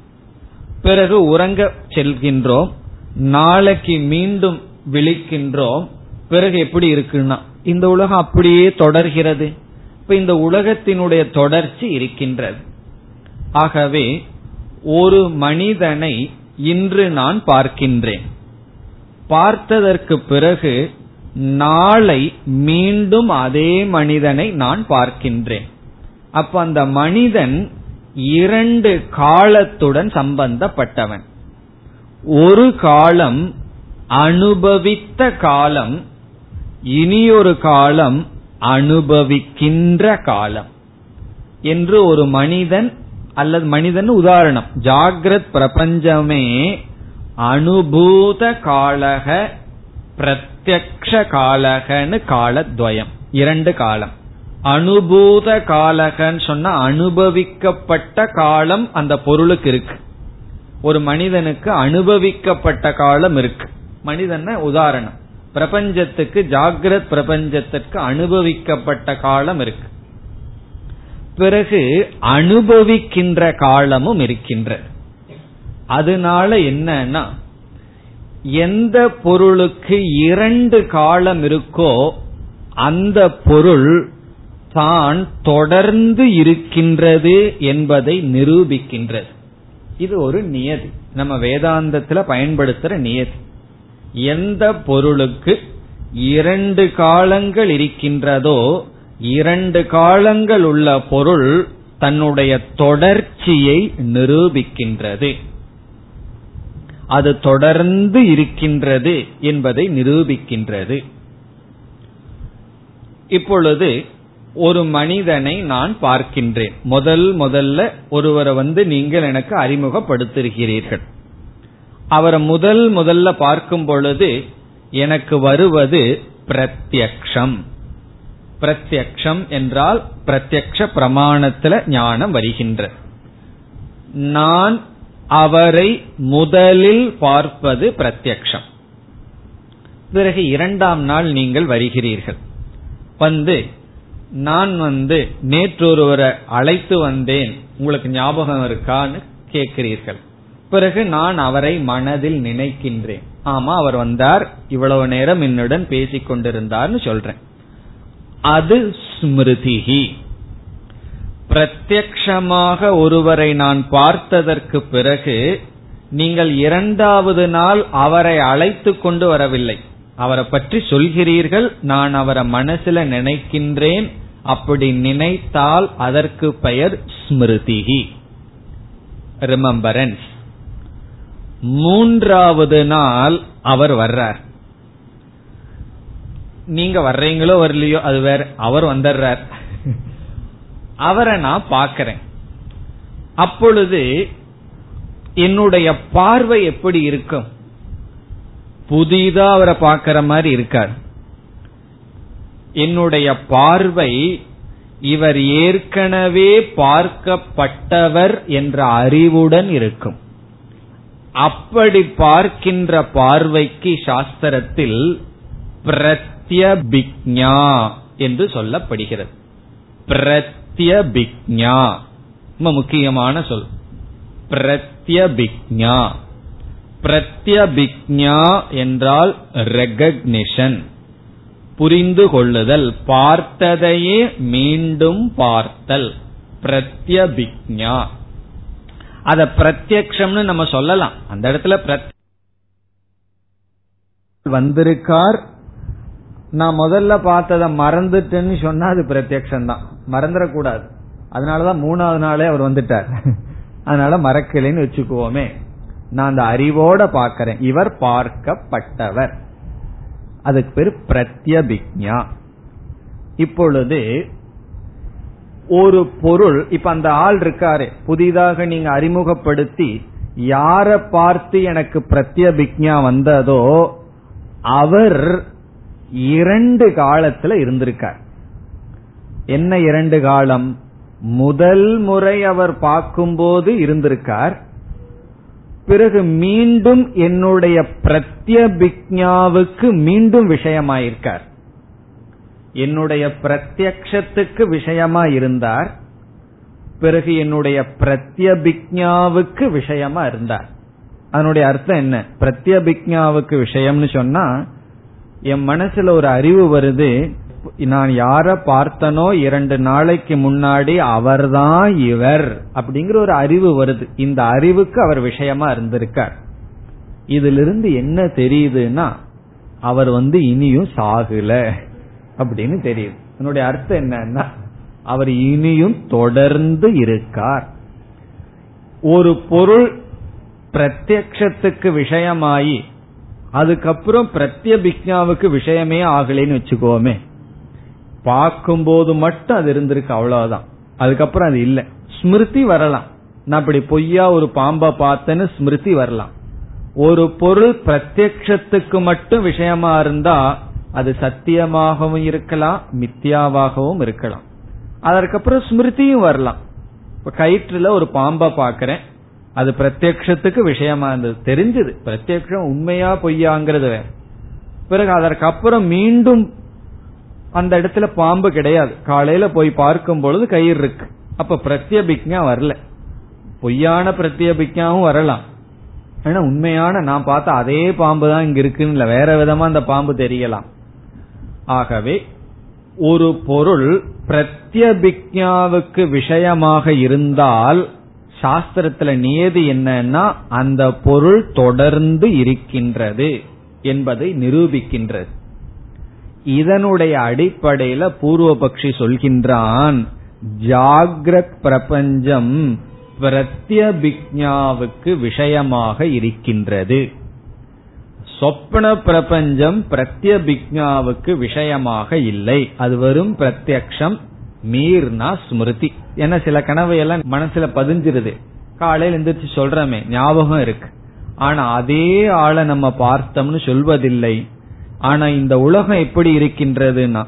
பிறகு உறங்க செல்கின்றோம். நாளைக்கு மீண்டும் விழிக்கின்றோம். பிறகு எப்படி இருக்குன்னா இந்த உலகம் அப்படியே தொடர்கிறது. இப்ப இந்த உலகத்தினுடைய தொடர்ச்சி இருக்கின்றது. ஆகவே ஒரு மனிதனை இன்று நான் பார்க்கின்றேன். பார்த்ததற்கு பிறகு நாளை மீண்டும் அதே மனிதனை நான் பார்க்கின்றேன். அப்ப அந்த மனிதன் இரண்டு காலத்துடன் சம்பந்தப்பட்டவன். ஒரு காலம் அனுபவித்த காலம் இனியொரு காலம் அனுபவிக்கின்ற காலம் என்று ஒரு மனிதன் அல்லது மனிதன் உதாரணம். ஜாகிரத் பிரபஞ்சமே அனுபூத காலக பிரத்யக்ஷ காலகன்னு காலத்வயம். இரண்டு காலம். அனுபூத காலகன்னு சொன்னா அனுபவிக்கப்பட்ட காலம் அந்த பொருளுக்கு இருக்கு. ஒரு மனிதனுக்கு அனுபவிக்கப்பட்ட காலம் இருக்கு. மனிதன் உதாரணம். பிரபஞ்சத்துக்கு ஜாகிரத் பிரபஞ்சத்திற்கு அனுபவிக்கப்பட்ட காலம் இருக்கு. பிறகு அனுபவிக்கின்ற காலமும் இருக்கின்ற. அதனால என்னன்னா எந்த பொருளுக்கு இரண்டு காலம் இருக்கோ அந்த பொருள் தான் தொடர்ந்து இருக்கின்றது என்பதை நிரூபிக்கின்றது. இது ஒரு நியதி. நம்ம வேதாந்தத்துல பயன்படுத்துற நியதி. எந்த பொருளுக்கு இரண்டு காலங்கள் இருக்கின்றதோ இரண்டு காலங்கள் உள்ள பொருள் தன்னுடைய தொடர்ச்சியை நிரூபிக்கின்றது. அது தொடர்ந்து இருக்கின்றது என்பதை நிரூபிக்கின்றது. இப்பொழுது ஒரு மனிதனை நான் பார்க்கின்றேன். முதல் முதல்ல ஒருவரை வந்து நீங்கள் எனக்கு அறிமுகப்படுத்துகிறீர்கள். அவரை முதல் முதல்ல பார்க்கும் பொழுது எனக்கு வருவது பிரத்யக்ஷம். பிரத்யக்ஷம் என்றால் பிரத்யக்ஷ பிரமாணத்துல ஞானம் வருகின்ற. நான் அவரை முதலில் பார்ப்பது பிரத்யக்ஷம். பிறகு இரண்டாம் நாள் நீங்கள் வருகிறீர்கள். வந்து நான் வந்து நேற்றொருவரை அழைத்து வந்தேன். உங்களுக்கு ஞாபகம் இருக்கான்னு கேட்கிறீர்கள். பிறகு நான் அவரை மனதில் நினைக்கின்றேன். ஆமா அவர் வந்தார். இவ்வளவு நேரம் என்னுடன் பேசிக் கொண்டிருந்தார்னு சொல்றேன். அது ஸ்மிருதிகி பிரத்யக்ஷமாக ஒருவரை நான் பார்த்ததற்கு பிறகு நீங்கள் இரண்டாவது நாள் அவரை அழைத்து கொண்டு வரவில்லை. அவரை பற்றி சொல்கிறீர்கள் நான் அவரை மனசுல நினைக்கின்றேன் அப்படி நினைத்தால் அதற்கு பெயர் ஸ்மிருதிகி ரிமம்பரன்ஸ் மூன்றாவது நாள் அவர் வர்றார். நீங்க வர்றீங்களோ வரலையோ அது வேற. அவர் வந்துடுறார். அவரை நான் பார்க்கறேன். அப்பொழுது என்னுடைய பார்வை எப்படி இருக்கும்? புதிதா அவரை பார்க்கிற மாதிரி இருக்கார். என்னுடைய பார்வை இவர் ஏற்கனவே பார்க்கப்பட்டவர் என்ற அறிவுடன் இருக்கும். அப்படி பார்க்கின்ற பார்வைக்கு சாஸ்திரத்தில் பிரத்யபிக்ஞா என்று சொல்லப்படுகிறது. பிரத்யபிக்ஞா. முக்கியமான சொல். பிரத்யபிக்ஞா. பிரத்யபிக்ஞா என்றால் ரெகக்னிஷன் புரிந்து கொள்ளுதல். பார்த்ததையே மீண்டும் பார்த்தல். பிரத்யபிக்ஞா. அத பிரத்யக்ஷம்னு நம்ம சொல்லலாம். அந்த இடத்துல வந்திருக்கார். நான் முதல்ல பார்த்ததை மறந்துட்டேன்னு சொன்னா அது பிரத்யக்ஷம் தான் மறந்துடக்கூடாது. அதனாலதான் மூணாவது நாளே அவர் வந்துட்டார். அதனால மறக்கலைன்னு வச்சுக்குவோமே. நான் அந்த அறிவோட பார்க்கிறேன். இவர் பார்க்கப்பட்டவர். அதுக்கு பேர் பிரத்யபிக்யா. இப்பொழுது ஒரு பொருள் இப்ப அந்த ஆள் இருக்காரு புதிதாக நீங்க அறிமுகப்படுத்தி யார பார்த்து எனக்கு பிரத்யபிக்ஞா வந்ததோ அவர் இரண்டு காலத்துல இருந்திருக்கார். என்ன இரண்டு காலம்? முதல் முறை அவர் பார்க்கும்போது இருந்திருக்கார். பிறகு மீண்டும் என்னுடைய பிரத்யபிக்ஞாவுக்கு மீண்டும் விஷயமாயிருக்கார். என்னுடைய பிரத்யக்ஷத்துக்கு விஷயமா இருந்தார் பிறகு என்னுடைய பிரத்யபிக்ஞாவுக்கு விஷயமா இருந்தார். அதனுடைய அர்த்தம் என்ன? பிரத்யபிக்ஞாவுக்கு விஷயம்னு சொன்னா என் மனசுல ஒரு அறிவு வருது நான் யார பார்த்தனோ இரண்டு நாளைக்கு முன்னாடி அவர்தான் இவர் அப்படிங்கிற ஒரு அறிவு வருது. இந்த அறிவுக்கு அவர் விஷயமா இருந்திருக்கார். இதிலிருந்து என்ன தெரியுதுன்னா அவர் வந்து இனியும் சாகுல. அப்படின்னு தெரியுது. என்னுடைய அர்த்தம் என்னன்னா அவர் இனியும் தொடர்ந்து இருக்கார். ஒரு பொருள் பிரத்யக்ஷத்துக்கு விஷயமாயி அதுக்கப்புறம் பிரத்யபிக்ஞாவுக்கு விஷயமே ஆகலைன்னு வச்சுக்கோமே பார்க்கும்போது மட்டும் அது இருந்திருக்கு அவ்வளவுதான். அதுக்கப்புறம் அது இல்லை. ஸ்மிருதி வரலாம். நான் அப்படி பொய்யா ஒரு பாம்பை பார்த்தேன்னு ஸ்மிருதி வரலாம். ஒரு பொருள் பிரத்யக்ஷத்துக்கு மட்டும் விஷயமா இருந்தா அது சத்தியமாகவும் இருக்கலாம் மித்தியாவாகவும் இருக்கலாம். அதற்கப்புறம் ஸ்மிருதியும் வரலாம். இப்ப கயிற்றுல ஒரு பாம்பை பாக்கிறேன் அது பிரத்யக்ஷத்துக்கு விஷயமா இருந்தது. தெரிஞ்சது. பிரத்யக்ஷம் உண்மையா பொய்யாங்கிறது வேற. பிறகு அதற்கப்புறம் மீண்டும் அந்த இடத்துல பாம்பு கிடையாது. காலையில போய் பார்க்கும் பொழுது கயிறு இருக்கு. அப்ப பிரத்யபிக்ஞா வரல. பொய்யான பிரத்யபிக்ஞாவும் வரலாம். ஏன்னா உண்மையான நான் பார்த்த அதே பாம்பு தான் இங்க இருக்குன்னு வேற விதமா அந்த பாம்பு தெரியலாம். ஆகவே ஒரு பொருள் பிரத்யபிக்யாவுக்கு விஷயமாக இருந்தால் சாஸ்திரத்துல நியதி என்னன்னா அந்த பொருள் தொடர்ந்து இருக்கின்றது என்பதை நிரூபிக்கின்றது. இதனுடைய அடிப்படையில பூர்வபக்ஷி சொல்கின்றான் ஜாகிரத் பிரபஞ்சம் பிரத்யபிக்ஞாவுக்கு விஷயமாக இருக்கின்றது. சொப்ன பிரபஞ்சம் பிரத்யபிக்ஞாவுக்கு விஷயமாக இல்லை. அது வெறும் பிரத்யக்ஷம் மீர்னா ஸ்மிருதி. ஏன்னா சில கனவையெல்லாம் எல்லாம் மனசுல பதிஞ்சிருது. காலையில் எந்திரிச்சு சொல்றமே ஞாபகம் இருக்கு. ஆனா அதே ஆளை நம்ம பார்த்தோம்னு சொல்வதில்லை. ஆனா இந்த உலகம் எப்படி இருக்கின்றதுன்னா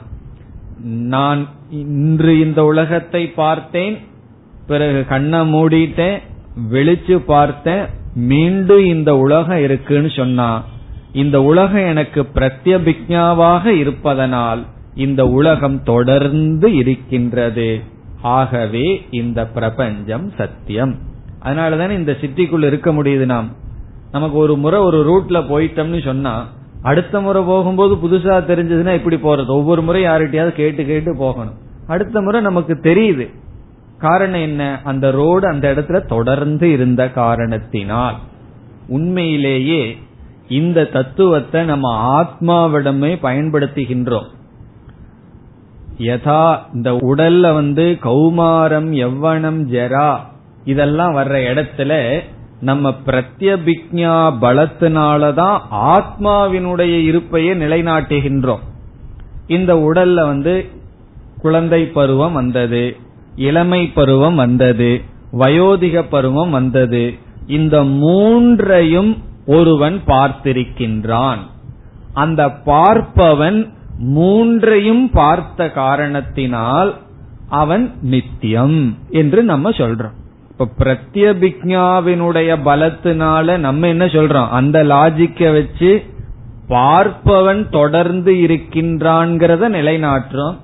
நான் இன்று இந்த உலகத்தை பார்த்தேன் பிறகு கண்ணை மூடிட்டேன் வெளிச்சு பார்த்தேன் மீண்டும் இந்த உலகம் இருக்குன்னு சொன்னா இந்த உலகம் எனக்கு பிரத்யபிக்ஞாவாக இருப்பதனால் இந்த உலகம் தொடர்ந்து இருக்கின்றது. ஆகவே இந்த பிரபஞ்சம் சத்தியம். அதனாலதானே இந்த சிட்டிக்குள்ள இருக்க முடியுது நாம். நமக்கு ஒரு முறை ஒரு ரூட்ல போயிட்டோம்னு சொன்னா அடுத்த முறை போகும்போது புதுசா தெரிஞ்சதுன்னா இப்படி போறது. ஒவ்வொரு முறை யார்கிட்டயாவது கேட்டு கேட்டு போகணும். அடுத்த முறை நமக்கு தெரியுது. காரணம் என்ன? அந்த ரோடு அந்த இடத்துல தொடர்ந்து இருந்த காரணத்தினால். உண்மையிலேயே இந்த தத்துவத்தை நம்ம ஆத்மாவிடமே பயன்படுத்துகின்றோம். யதா இந்த உடல்ல வந்து கௌமாரம் எவ்வனம் ஜெரா இதெல்லாம் வர்ற இடத்துல நம்ம பிரத்யபிக்ஞா பலத்தினாலதான் ஆத்மாவினுடைய இருப்பையே நிலைநாட்டுகின்றோம். இந்த உடல்ல வந்து குழந்தை பருவம் வந்தது இளமை பருவம் வந்தது வயோதிக பருவம் வந்தது. இந்த மூன்றையும் ஒருவன் பார்த்திருக்கின்றான். அந்த பார்ப்பவன் மூன்றையும் பார்த்த காரணத்தினால் அவன் நித்தியம் என்று நம்ம சொல்றோம். இப்ப பிரத்யபிக்யாவினுடைய பலத்தினால நம்ம என்ன சொல்றோம்? அந்த லாஜிக்க வச்சு பார்ப்பவன் தொடர்ந்து இருக்கின்றான்கிறத நிலைநாட்டுறோம்.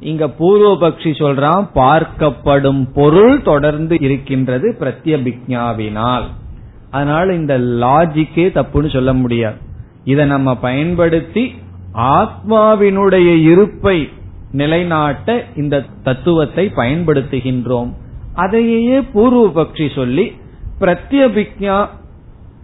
இங்க பூர்வபக்ஷி சொல்றான் பார்க்கப்படும் பொருள் தொடர்ந்து இருக்கின்றது பிரத்யபிக்ஞாவினால். அதனால இந்த லாஜிக்கே தப்புன்னு சொல்ல முடியாது. இதை நம்ம பயன்படுத்தி ஆத்மாவினுடைய இருப்பை நிலைநாட்ட இந்த தத்துவத்தை பயன்படுத்துகின்றோம். அதையே பூர்வ பக்ஷி சொல்லி பிரத்யபிக்யா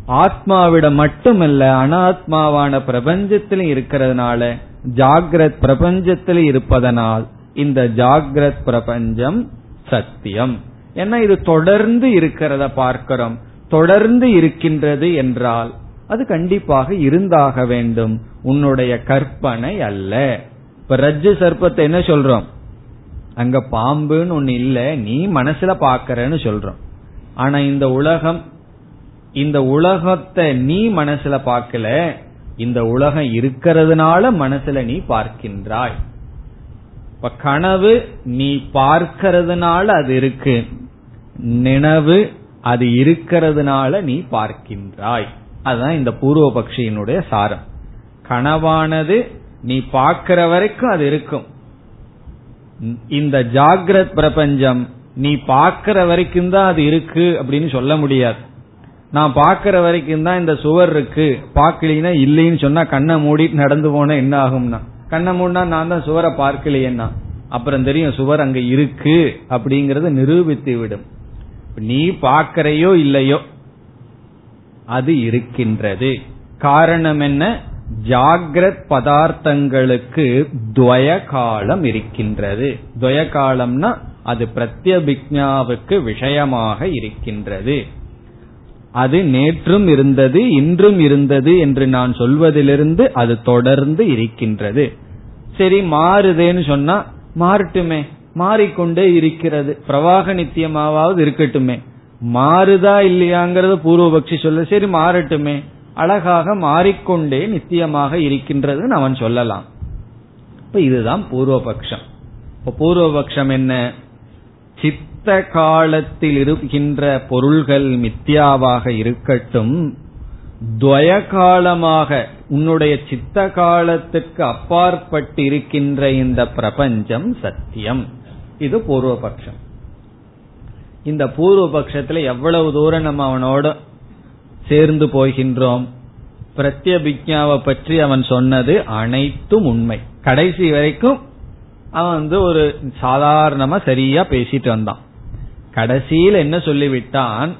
ஆத்மாவிடம் மட்டுமல்ல அனாத்மாவான பிரபஞ்சத்தில் இருக்கிறதுனால ஜாகிரத் பிரபஞ்சத்தில் இருப்பதனால் இந்த ஜாகிரத் பிரபஞ்சம் சத்தியம். ஏன்னா இது தொடர்ந்து இருக்கிறத பார்க்கிறோம். தொடர்ந்து இருக்கின்றது என்றால் அது கண்டிப்பாக இருந்தாக வேண்டும். உன்னுடைய கற்பனை அல்ல. இப்ப ரஜ்ஜு சர்ப்பத்தை என்ன சொல்றோம்? அங்க பாம்புன்னு ஒண்ணு இல்ல நீ மனசுல பாக்கிறன்னு சொல்றோம். ஆனா இந்த உலகம் இந்த உலகத்தை நீ மனசுல பார்க்கல இந்த உலகம் இருக்கிறதுனால மனசுல நீ பார்க்கின்றாய். இப்ப கனவு நீ பார்க்கிறதுனால அது இருக்கு. நினைவு அது இருக்கிறதுனால நீ பார்க்கின்றாய். அதுதான் இந்த பூர்வபக்ஷியினுடைய சாரம். கனவானது நீ பார்க்கிற வரைக்கும் அது இருக்கும். இந்த ஜாகிரத் பிரபஞ்சம் நீ பார்க்கிற வரைக்கும் தான் அது இருக்கு அப்படின்னு சொல்ல முடியாது. நான் பார்க்கிற வரைக்கும் தான் இந்த சுவர் இருக்கு. பாக்கலீனா இல்லைன்னு சொன்னா கண்ணை மூடிட்டு நடந்து போனா என்ன ஆகும்னா? கண்ணை மூடினா நான் தான் சுவரை பார்க்கலையேன்னா. அப்புறம் தெரியும் சுவர் அங்க இருக்கு அப்படிங்கறத நிரூபித்து விடும் நீ பாக்கறையோ இல்லையோ? அது இருக்கின்றது. காரணம் என்ன? ஜாகிரத் பதார்த்தங்களுக்கு துவய காலம் இருக்கின்றது. துவய காலம்னா அது பிரத்யபிக்ஞாவுக்கு விஷயமாக இருக்கின்றது. அது நேற்றும் இருந்தது இன்றும் இருந்தது என்று நான் சொல்வதிலிருந்து அது தொடர்ந்து இருக்கின்றது. சரி மாறுதேன்னு சொன்னா மாறட்டுமே. மாறிக்கொண்டே இருக்கிறது. பிரவாக நித்தியமாவது இருக்கட்டுமே. மாறுதா இல்லையாங்கிறது பூர்வபக்ஷி சொல்ல சரி மாறட்டுமே. அழகாக மாறிக்கொண்டே நித்தியமாக இருக்கின்றது அவன் சொல்லலாம். இப்ப இதுதான் பூர்வபக்ஷம். இப்ப பூர்வபக்ஷம் என்ன? சித்த காலத்தில் இருக்கின்ற பொருள்கள் மித்தியாவாக இருக்கட்டும் துவய காலமாக உன்னுடைய சித்த காலத்துக்கு அப்பாற்பட்டு இருக்கின்ற இந்த பிரபஞ்சம் சத்தியம். இது பூர்வபக்ஷம். இந்த பூர்வபக்ஷத்துல எவ்வளவு தூரம் நம்ம அவனோட சேர்ந்து போகின்றோம் பிரத்யபிக்யாவை பற்றி அவன் சொன்னது அனைத்தும் உண்மை. கடைசி வரைக்கும் அவன் வந்து ஒரு சாதாரணமா சரியா பேசிட்டு வந்தான். கடைசியில் என்ன சொல்லிவிட்டான்?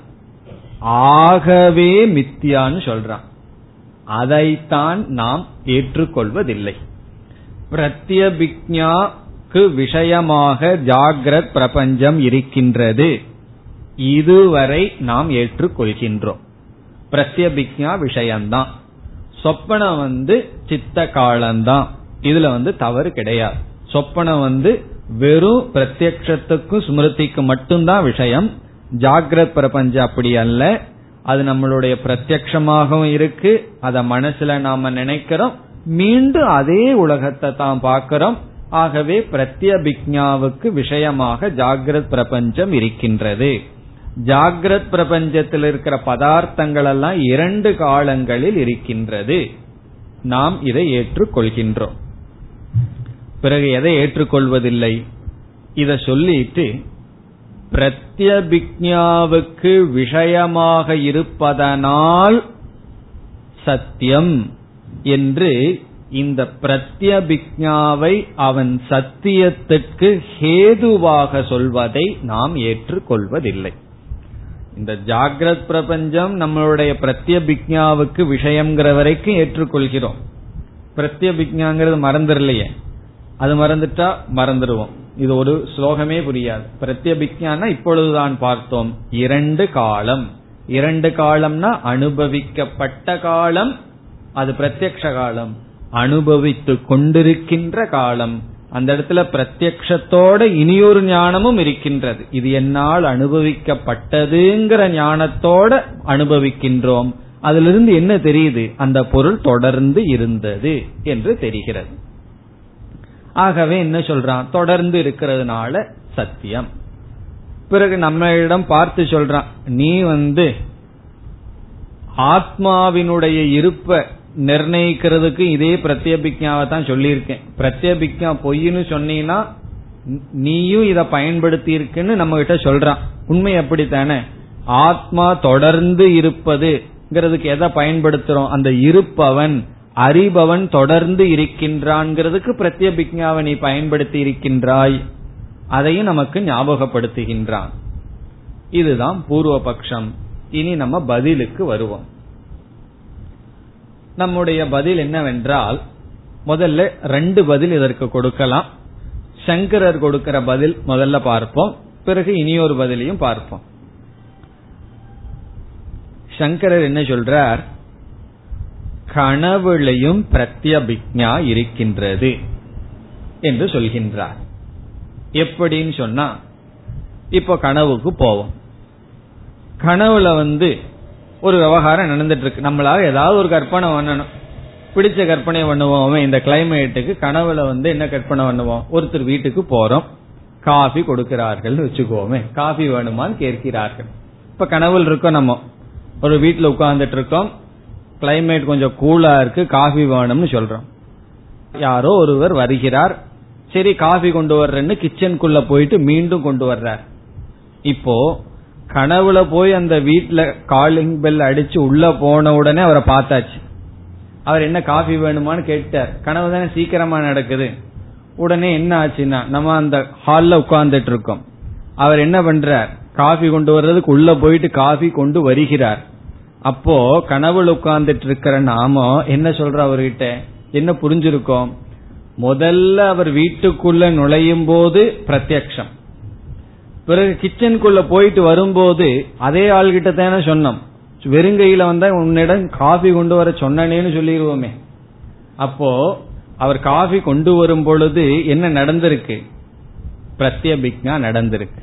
ஆகவே மித்தியான்னு சொல்றான். அதைத்தான் நாம் ஏற்றுக்கொள்வதில்லை. பிரத்யபிக்யா விஷயமாக ஜாகிரத் பிரபஞ்சம் இருக்கின்றது. இதுவரை நாம் ஏற்றுக்கொள்கின்றோம். பிரத்யபிக்யா விஷயம்தான் சொப்பனம் வந்து சித்த காலம்தான் இதுல வந்து தவறு கிடையாது. சொப்பனம் வந்து வெறும் பிரத்யத்துக்கும் ஸ்மிருதிக்கும் மட்டும்தான் விஷயம். ஜாகிரத் பிரபஞ்சம் அப்படி அல்ல. அது நம்மளுடைய பிரத்யமாகவும் இருக்கு. அத மனசுல நாம நினைக்கிறோம். மீண்டும் அதே உலகத்தை தான் பார்க்கிறோம். ஆகவே பிரத்யபிக்ஞாவுக்கு விஷயமாக ஜாகிரத் பிரபஞ்சம் இருக்கின்றது. ஜாகிரத் பிரபஞ்சத்தில் இருக்கிற பதார்த்தங்கள் எல்லாம் இரண்டு காலங்களில் இருக்கின்றது. நாம் இதை ஏற்றுக்கொள்கின்றோம். பிறகு எதை ஏற்றுக்கொள்வதில்லை? இதை சொல்லிட்டு பிரத்யபிக்ஞாவுக்கு விஷயமாக இருப்பதனால் சத்தியம் என்று இந்த பிரத்யபிக்ஞாவை அவன் சத்தியத்திற்கு ஹேதுவாக சொல்வதை நாம் ஏற்றுக்கொள்வதில்லை. இந்த ஜாகிரத் பிரபஞ்சம் நம்மளுடைய பிரத்யபிக்ஞாவுக்கு விஷயம்ங்கிற வரைக்கும் ஏற்றுக்கொள்கிறோம். பிரத்யபிக்ஞாங்கிறது மறந்துடலையே. அது மறந்துட்டா மறந்துடுவோம். இது ஒரு ஸ்லோகமே புரியாது. பிரத்யபிக்ஞானா இப்பொழுதுதான் பார்த்தோம். இரண்டு காலம். இரண்டு காலம்னா அனுபவிக்கப்பட்ட காலம் அது பிரத்யக்ஷ காலம். அனுபவித்து கொண்டிருக்கின்ற காலம். அந்த இடத்துல பிரத்யக்ஷத்தோட இனியொரு ஞானமும் இருக்கின்றது. இது என்னால் அனுபவிக்கப்பட்டதுங்கிற ஞானத்தோட அனுபவிக்கின்றோம். அதிலிருந்து என்ன தெரியுது? அந்த பொருள் தொடர்ந்து இருந்தது என்று தெரிகிறது. ஆகவே என்ன சொல்றான்? தொடர்ந்து இருக்கிறதுனால சத்தியம். பிறகு நம்மளிடம் பார்த்து சொல்றான் நீ வந்து ஆத்மாவினுடைய இருப்ப நிர்ணயிக்கிறதுக்கு இதே பிரத்யபிக்யாவை தான் சொல்லியிருக்கேன். பிரத்யபிக்யா பொய்னு சொன்னீங்கன்னா நீயும் இத பயன்படுத்தி இருக்குன்னு நம்ம கிட்ட சொல்றான். உண்மை அப்படித்தானே ஆத்மா தொடர்ந்து இருப்பதுங்கிறதுக்கு எதை பயன்படுத்துறோம்? அந்த இருப்பவன் அறிபவன் தொடர்ந்து இருக்கின்றான்ங்கிறதுக்கு பிரத்யபிக்யாவை நீ பயன்படுத்தி இருக்கின்றாய் அதையும் நமக்கு ஞாபகப்படுத்துகின்றான். இதுதான் பூர்வ பட்சம் இனி நம்ம பதிலுக்கு வருவோம். நம்முடைய பதில் என்னவென்றால் முதல்ல ரெண்டு பதில் இதற்கு கொடுக்கலாம். சங்கரர் கொடுக்கிற பதில் முதல்ல பார்ப்போம். பிறகு இனியொரு பதிலையும் பார்ப்போம். சங்கரர் என்ன சொல்றார்? கனவுலையும் பிரத்யபிக்ஞா இருக்கின்றது என்று சொல்கின்றார். எப்படின்னு சொன்னா இப்போ கனவுக்கு போவோம். கனவுல வந்து ஒரு விவகாரம் நடந்துட்டு இருக்கு நம்மளால ஏதாவது ஒரு கற்பனை பண்ணணும். பிடிச்ச கற்பனை பண்ணுவோம். இந்த கிளைமேட்டுக்கு கனவுல வந்து என்ன கற்பனை பண்ணுவோம் ஒருத்தர் வீட்டுக்கு போறோம். காஃபி கொடுக்கிறார்கள் வச்சுக்கோமே. காஃபி வேணுமான்னு கேட்கிறார்கள். இப்ப கனவுல இருக்கோம் நம்ம. ஒரு வீட்டுல உட்கார்ந்துட்டு இருக்கோம் கிளைமேட் கொஞ்சம் கூலா இருக்கு. காஃபி வேணும்னு சொல்றோம். யாரோ ஒருவர் வருகிறார். சரி காஃபி கொண்டு வர்றேன்னு கிச்சனுக்குள்ள போயிட்டு மீண்டும் கொண்டு வர்றார். இப்போ கனவுல போய் அந்த வீட்டுல காலிங் பெல் அடிச்சு உள்ள போன உடனே அவரை பார்த்தாச்சு. அவர் என்ன காஃபி வேணுமான்னு கேட்டார் கனவு தானே சீக்கிரமா நடக்குது. உடனே என்ன ஆச்சுன்னா நம்ம அந்த ஹால்ல உட்கார்ந்துட்டு இருக்கோம். அவர் என்ன பண்றார்? காஃபி கொண்டு வர்றதுக்கு உள்ள போயிட்டு காஃபி கொண்டு வருகிறார். அப்போ கனவுல உட்கார்ந்துட்டு இருக்கிற நாம என்ன சொல்ற அவர்கிட்ட? என்ன புரிஞ்சிருக்கோம்? முதல்ல அவர் வீட்டுக்குள்ள நுழையும் போது பிரத்யக்ஷம். பிறகு கிச்சனுக்குள்ள போயிட்டு வரும்போது அதே ஆள்கிட்ட தானே சொன்னோம். வெறுங்கையில வந்தா உன்னிடம் காஃபி கொண்டு வர சொன்னனேன்னு சொல்லிடுவோமே. அப்போ அவர் காஃபி கொண்டு வரும் பொழுது என்ன நடந்திருக்கு? பிரத்யபிக்னா நடந்திருக்கு.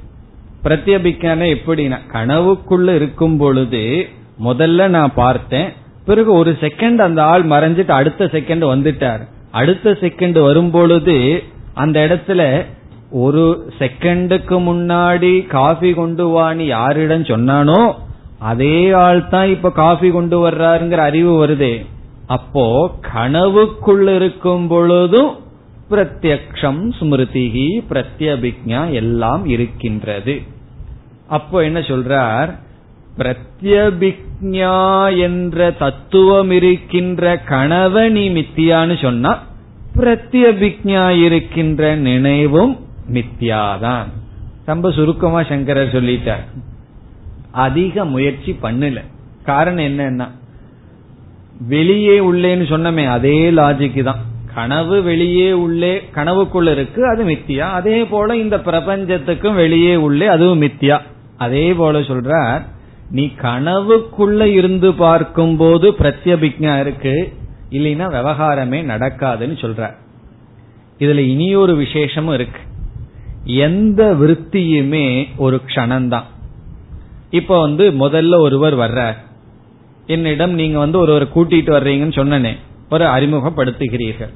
பிரத்யபிக்னா எப்படின்னா கனவுக்குள்ள இருக்கும் பொழுது முதல்ல நான் பார்த்தேன் பிறகு ஒரு செகண்ட் அந்த ஆள் மறைஞ்சிட்டு அடுத்த செகண்ட் வந்துட்டார். அடுத்த செகண்ட் வரும் பொழுது அந்த இடத்துல ஒரு செகண்டுக்கு முன்னாடி காஃபி கொண்டு வான்னு யாரிடம் சொன்னானோ அதே ஆள் தான் இப்ப காஃபி கொண்டு வர்றாருங்கிற அறிவு வருதே. அப்போ கனவுக்குள் இருக்கும் பொழுதும் பிரத்யக்ஷம் ஸ்மிருதிகி பிரத்யபிக்யா எல்லாம் இருக்கின்றது. அப்போ என்ன சொல்றார்? பிரத்யபிக்யா என்ற தத்துவம் இருக்கின்ற கனவை நீ மித்தியான்னு சொன்னா பிரத்யபிக்யா இருக்கின்ற நினைவும் மித்யாதான். ரொம்ப சுருக்கமா சங்கரர் சொல்லிட்டார். அதிக முயற்சி பண்ணல. காரணம் என்னன்னா வெளியே உள்ளேன்னு சொன்னமே அதே லாஜிக்கு தான். கனவு வெளியே உள்ளே கனவுக்குள்ள இருக்கு அது மித்தியா அதே போல இந்த பிரபஞ்சத்துக்கும் வெளியே உள்ளே அதுவும் மித்தியா அதே போல சொல்றார் நீ கனவுக்குள்ள இருந்து பார்க்கும் போது பிரத்யபிக்ஞா இருக்கு இல்லைன்னா விவகாரமே நடக்காதுன்னு சொல்ற இதுல இனியொரு விசேஷமும் இருக்கு. எந்த விற்த்தியுமே ஒரு க்ஷணம்தான் இப்ப வந்து முதல்ல ஒருவர் வர்றார். என்னிடம் நீங்க வந்து ஒருவர் கூட்டிட்டு வர்றீங்கன்னு சொன்னனே ஒரு அறிமுகப்படுத்துகிறீர்கள்.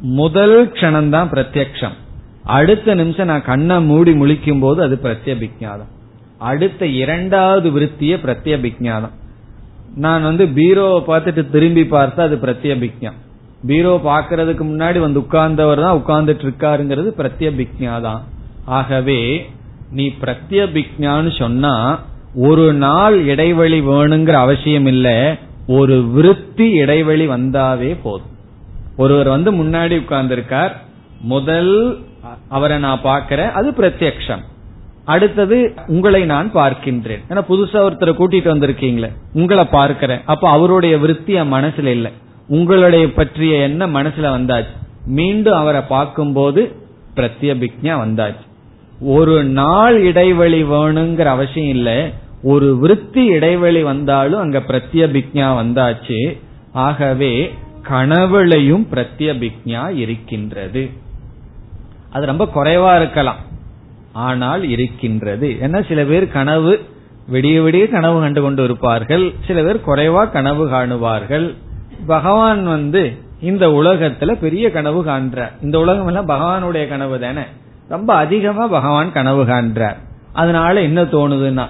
முதல் க்ஷணம் தான் பிரத்யக்ஷம். அடுத்த நிமிஷம் நான் கண்ணை மூடி முழிக்கும் போது அது பிரத்யபிக்ஞாதம் அடுத்த இரண்டாவது விருத்திய பிரத்யபிக்ஞாதம் நான் வந்து பீரோவை பார்த்துட்டு திரும்பி பார்த்தா அது பிரத்யபிக்ஞம் பீரோ பாக்கிறதுக்கு முன்னாடி வந்து உட்கார்ந்தவர் தான் உட்கார்ந்துட்டு இருக்காருங்கிறது பிரத்யபிக்ஞா தான் ஆகவே நீ பிரத்யபிக்ஞான்னு சொன்னா ஒரு நாள் இடைவெளி வேணுங்கிற அவசியம் இல்ல ஒரு விருத்தி இடைவெளி வந்தாவே போதும். ஒருவர் வந்து முன்னாடி உட்கார்ந்திருக்கார் முதல் அவரை நான் பார்க்கிறேன் அது பிரத்யக்ஷம். அடுத்தது உங்களை நான் பார்க்கின்றேன். ஏன்னா புதுசா ஒருத்தரை கூட்டிட்டு வந்திருக்கீங்களே உங்களை பார்க்கிறேன். அப்ப அவருடைய விருத்தி என் மனசுல இல்லை. உங்களுடைய பற்றிய என்ன மனசுல வந்தாச்சு? மீண்டும் அவரை பார்க்கும்போது பிரத்யபிக்ஞா வந்தாச்சு. ஒரு நாள் இடைவெளி வேணுங்கிற அவசியம் இல்லை. ஒரு விருத்தி இடைவெளி வந்தாலும் அங்க பிரத்யபிக்ஞா வந்தாச்சு. ஆகவே கனவுலையும் பிரத்யபிக்ஞா இருக்கின்றது. அது ரொம்ப குறைவா இருக்கலாம். ஆனால் இருக்கின்றது. ஏன்னா சில பேர் கனவு விடிய விடிய கனவு கண்டு கொண்டு இருப்பார்கள். சில பேர் குறைவா கனவு காணுவார்கள். பகவான் வந்து இந்த உலகத்துல பெரிய கனவு காண்றார். இந்த உலகம் எல்லாம் பகவானுடைய கனவு தானே? ரொம்ப அதிகமா பகவான் கனவு காண்றார். அதனால என்ன தோணுதுன்னா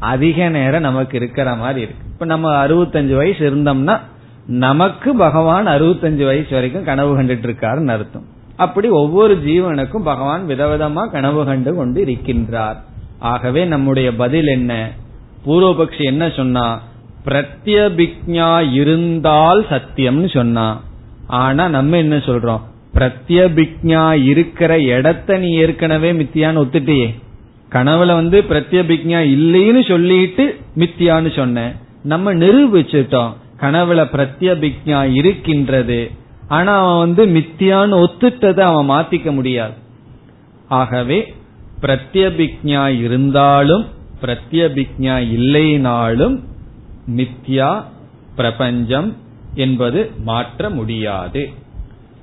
அதிக நேரம் நமக்கு இருக்கிற மாதிரி இருக்கு. இப்ப நம்ம அறுபத்தஞ்சு வயசு இருந்தோம்னா நமக்கு பகவான் அறுபத்தஞ்சு வயசு வரைக்கும் கனவு கண்டுட்டு இருக்காருன்னு அர்த்தம். அப்படி ஒவ்வொரு ஜீவனுக்கும் பகவான் விதவிதமா கனவு கண்டு கொண்டு இருக்கின்றார். ஆகவே நம்முடைய பதில் என்ன? பூர்வபக்ஷி என்ன சொன்னா பிரத்யபிக்ஞா இருந்தால் சத்தியம்னு சொன்னா. ஆனா நம்ம என்ன சொல்றோம்? பிரத்யபிக்ஞா இருக்கிற இடத்த நீ ஏற்கனவே மித்தியான்னு ஒத்துட்டியே. கனவுல வந்து பிரத்யபிக்ஞா இல்லைன்னு சொல்லிட்டு மித்தியான்னு சொன்ன. நம்ம நிரூபிச்சிட்டோம். கனவுல பிரத்யபிக்ஞா இருக்கின்றது. ஆனா அவன் வந்து மித்தியான்னு ஒத்துட்டதை அவன் மாத்திக்க முடியாது. ஆகவே பிரத்யபிக்ஞா இருந்தாலும் பிரத்யபிக்ஞா இல்லைனாலும் மித்யா பிரபஞ்சம் என்பது மாற்ற முடியாது.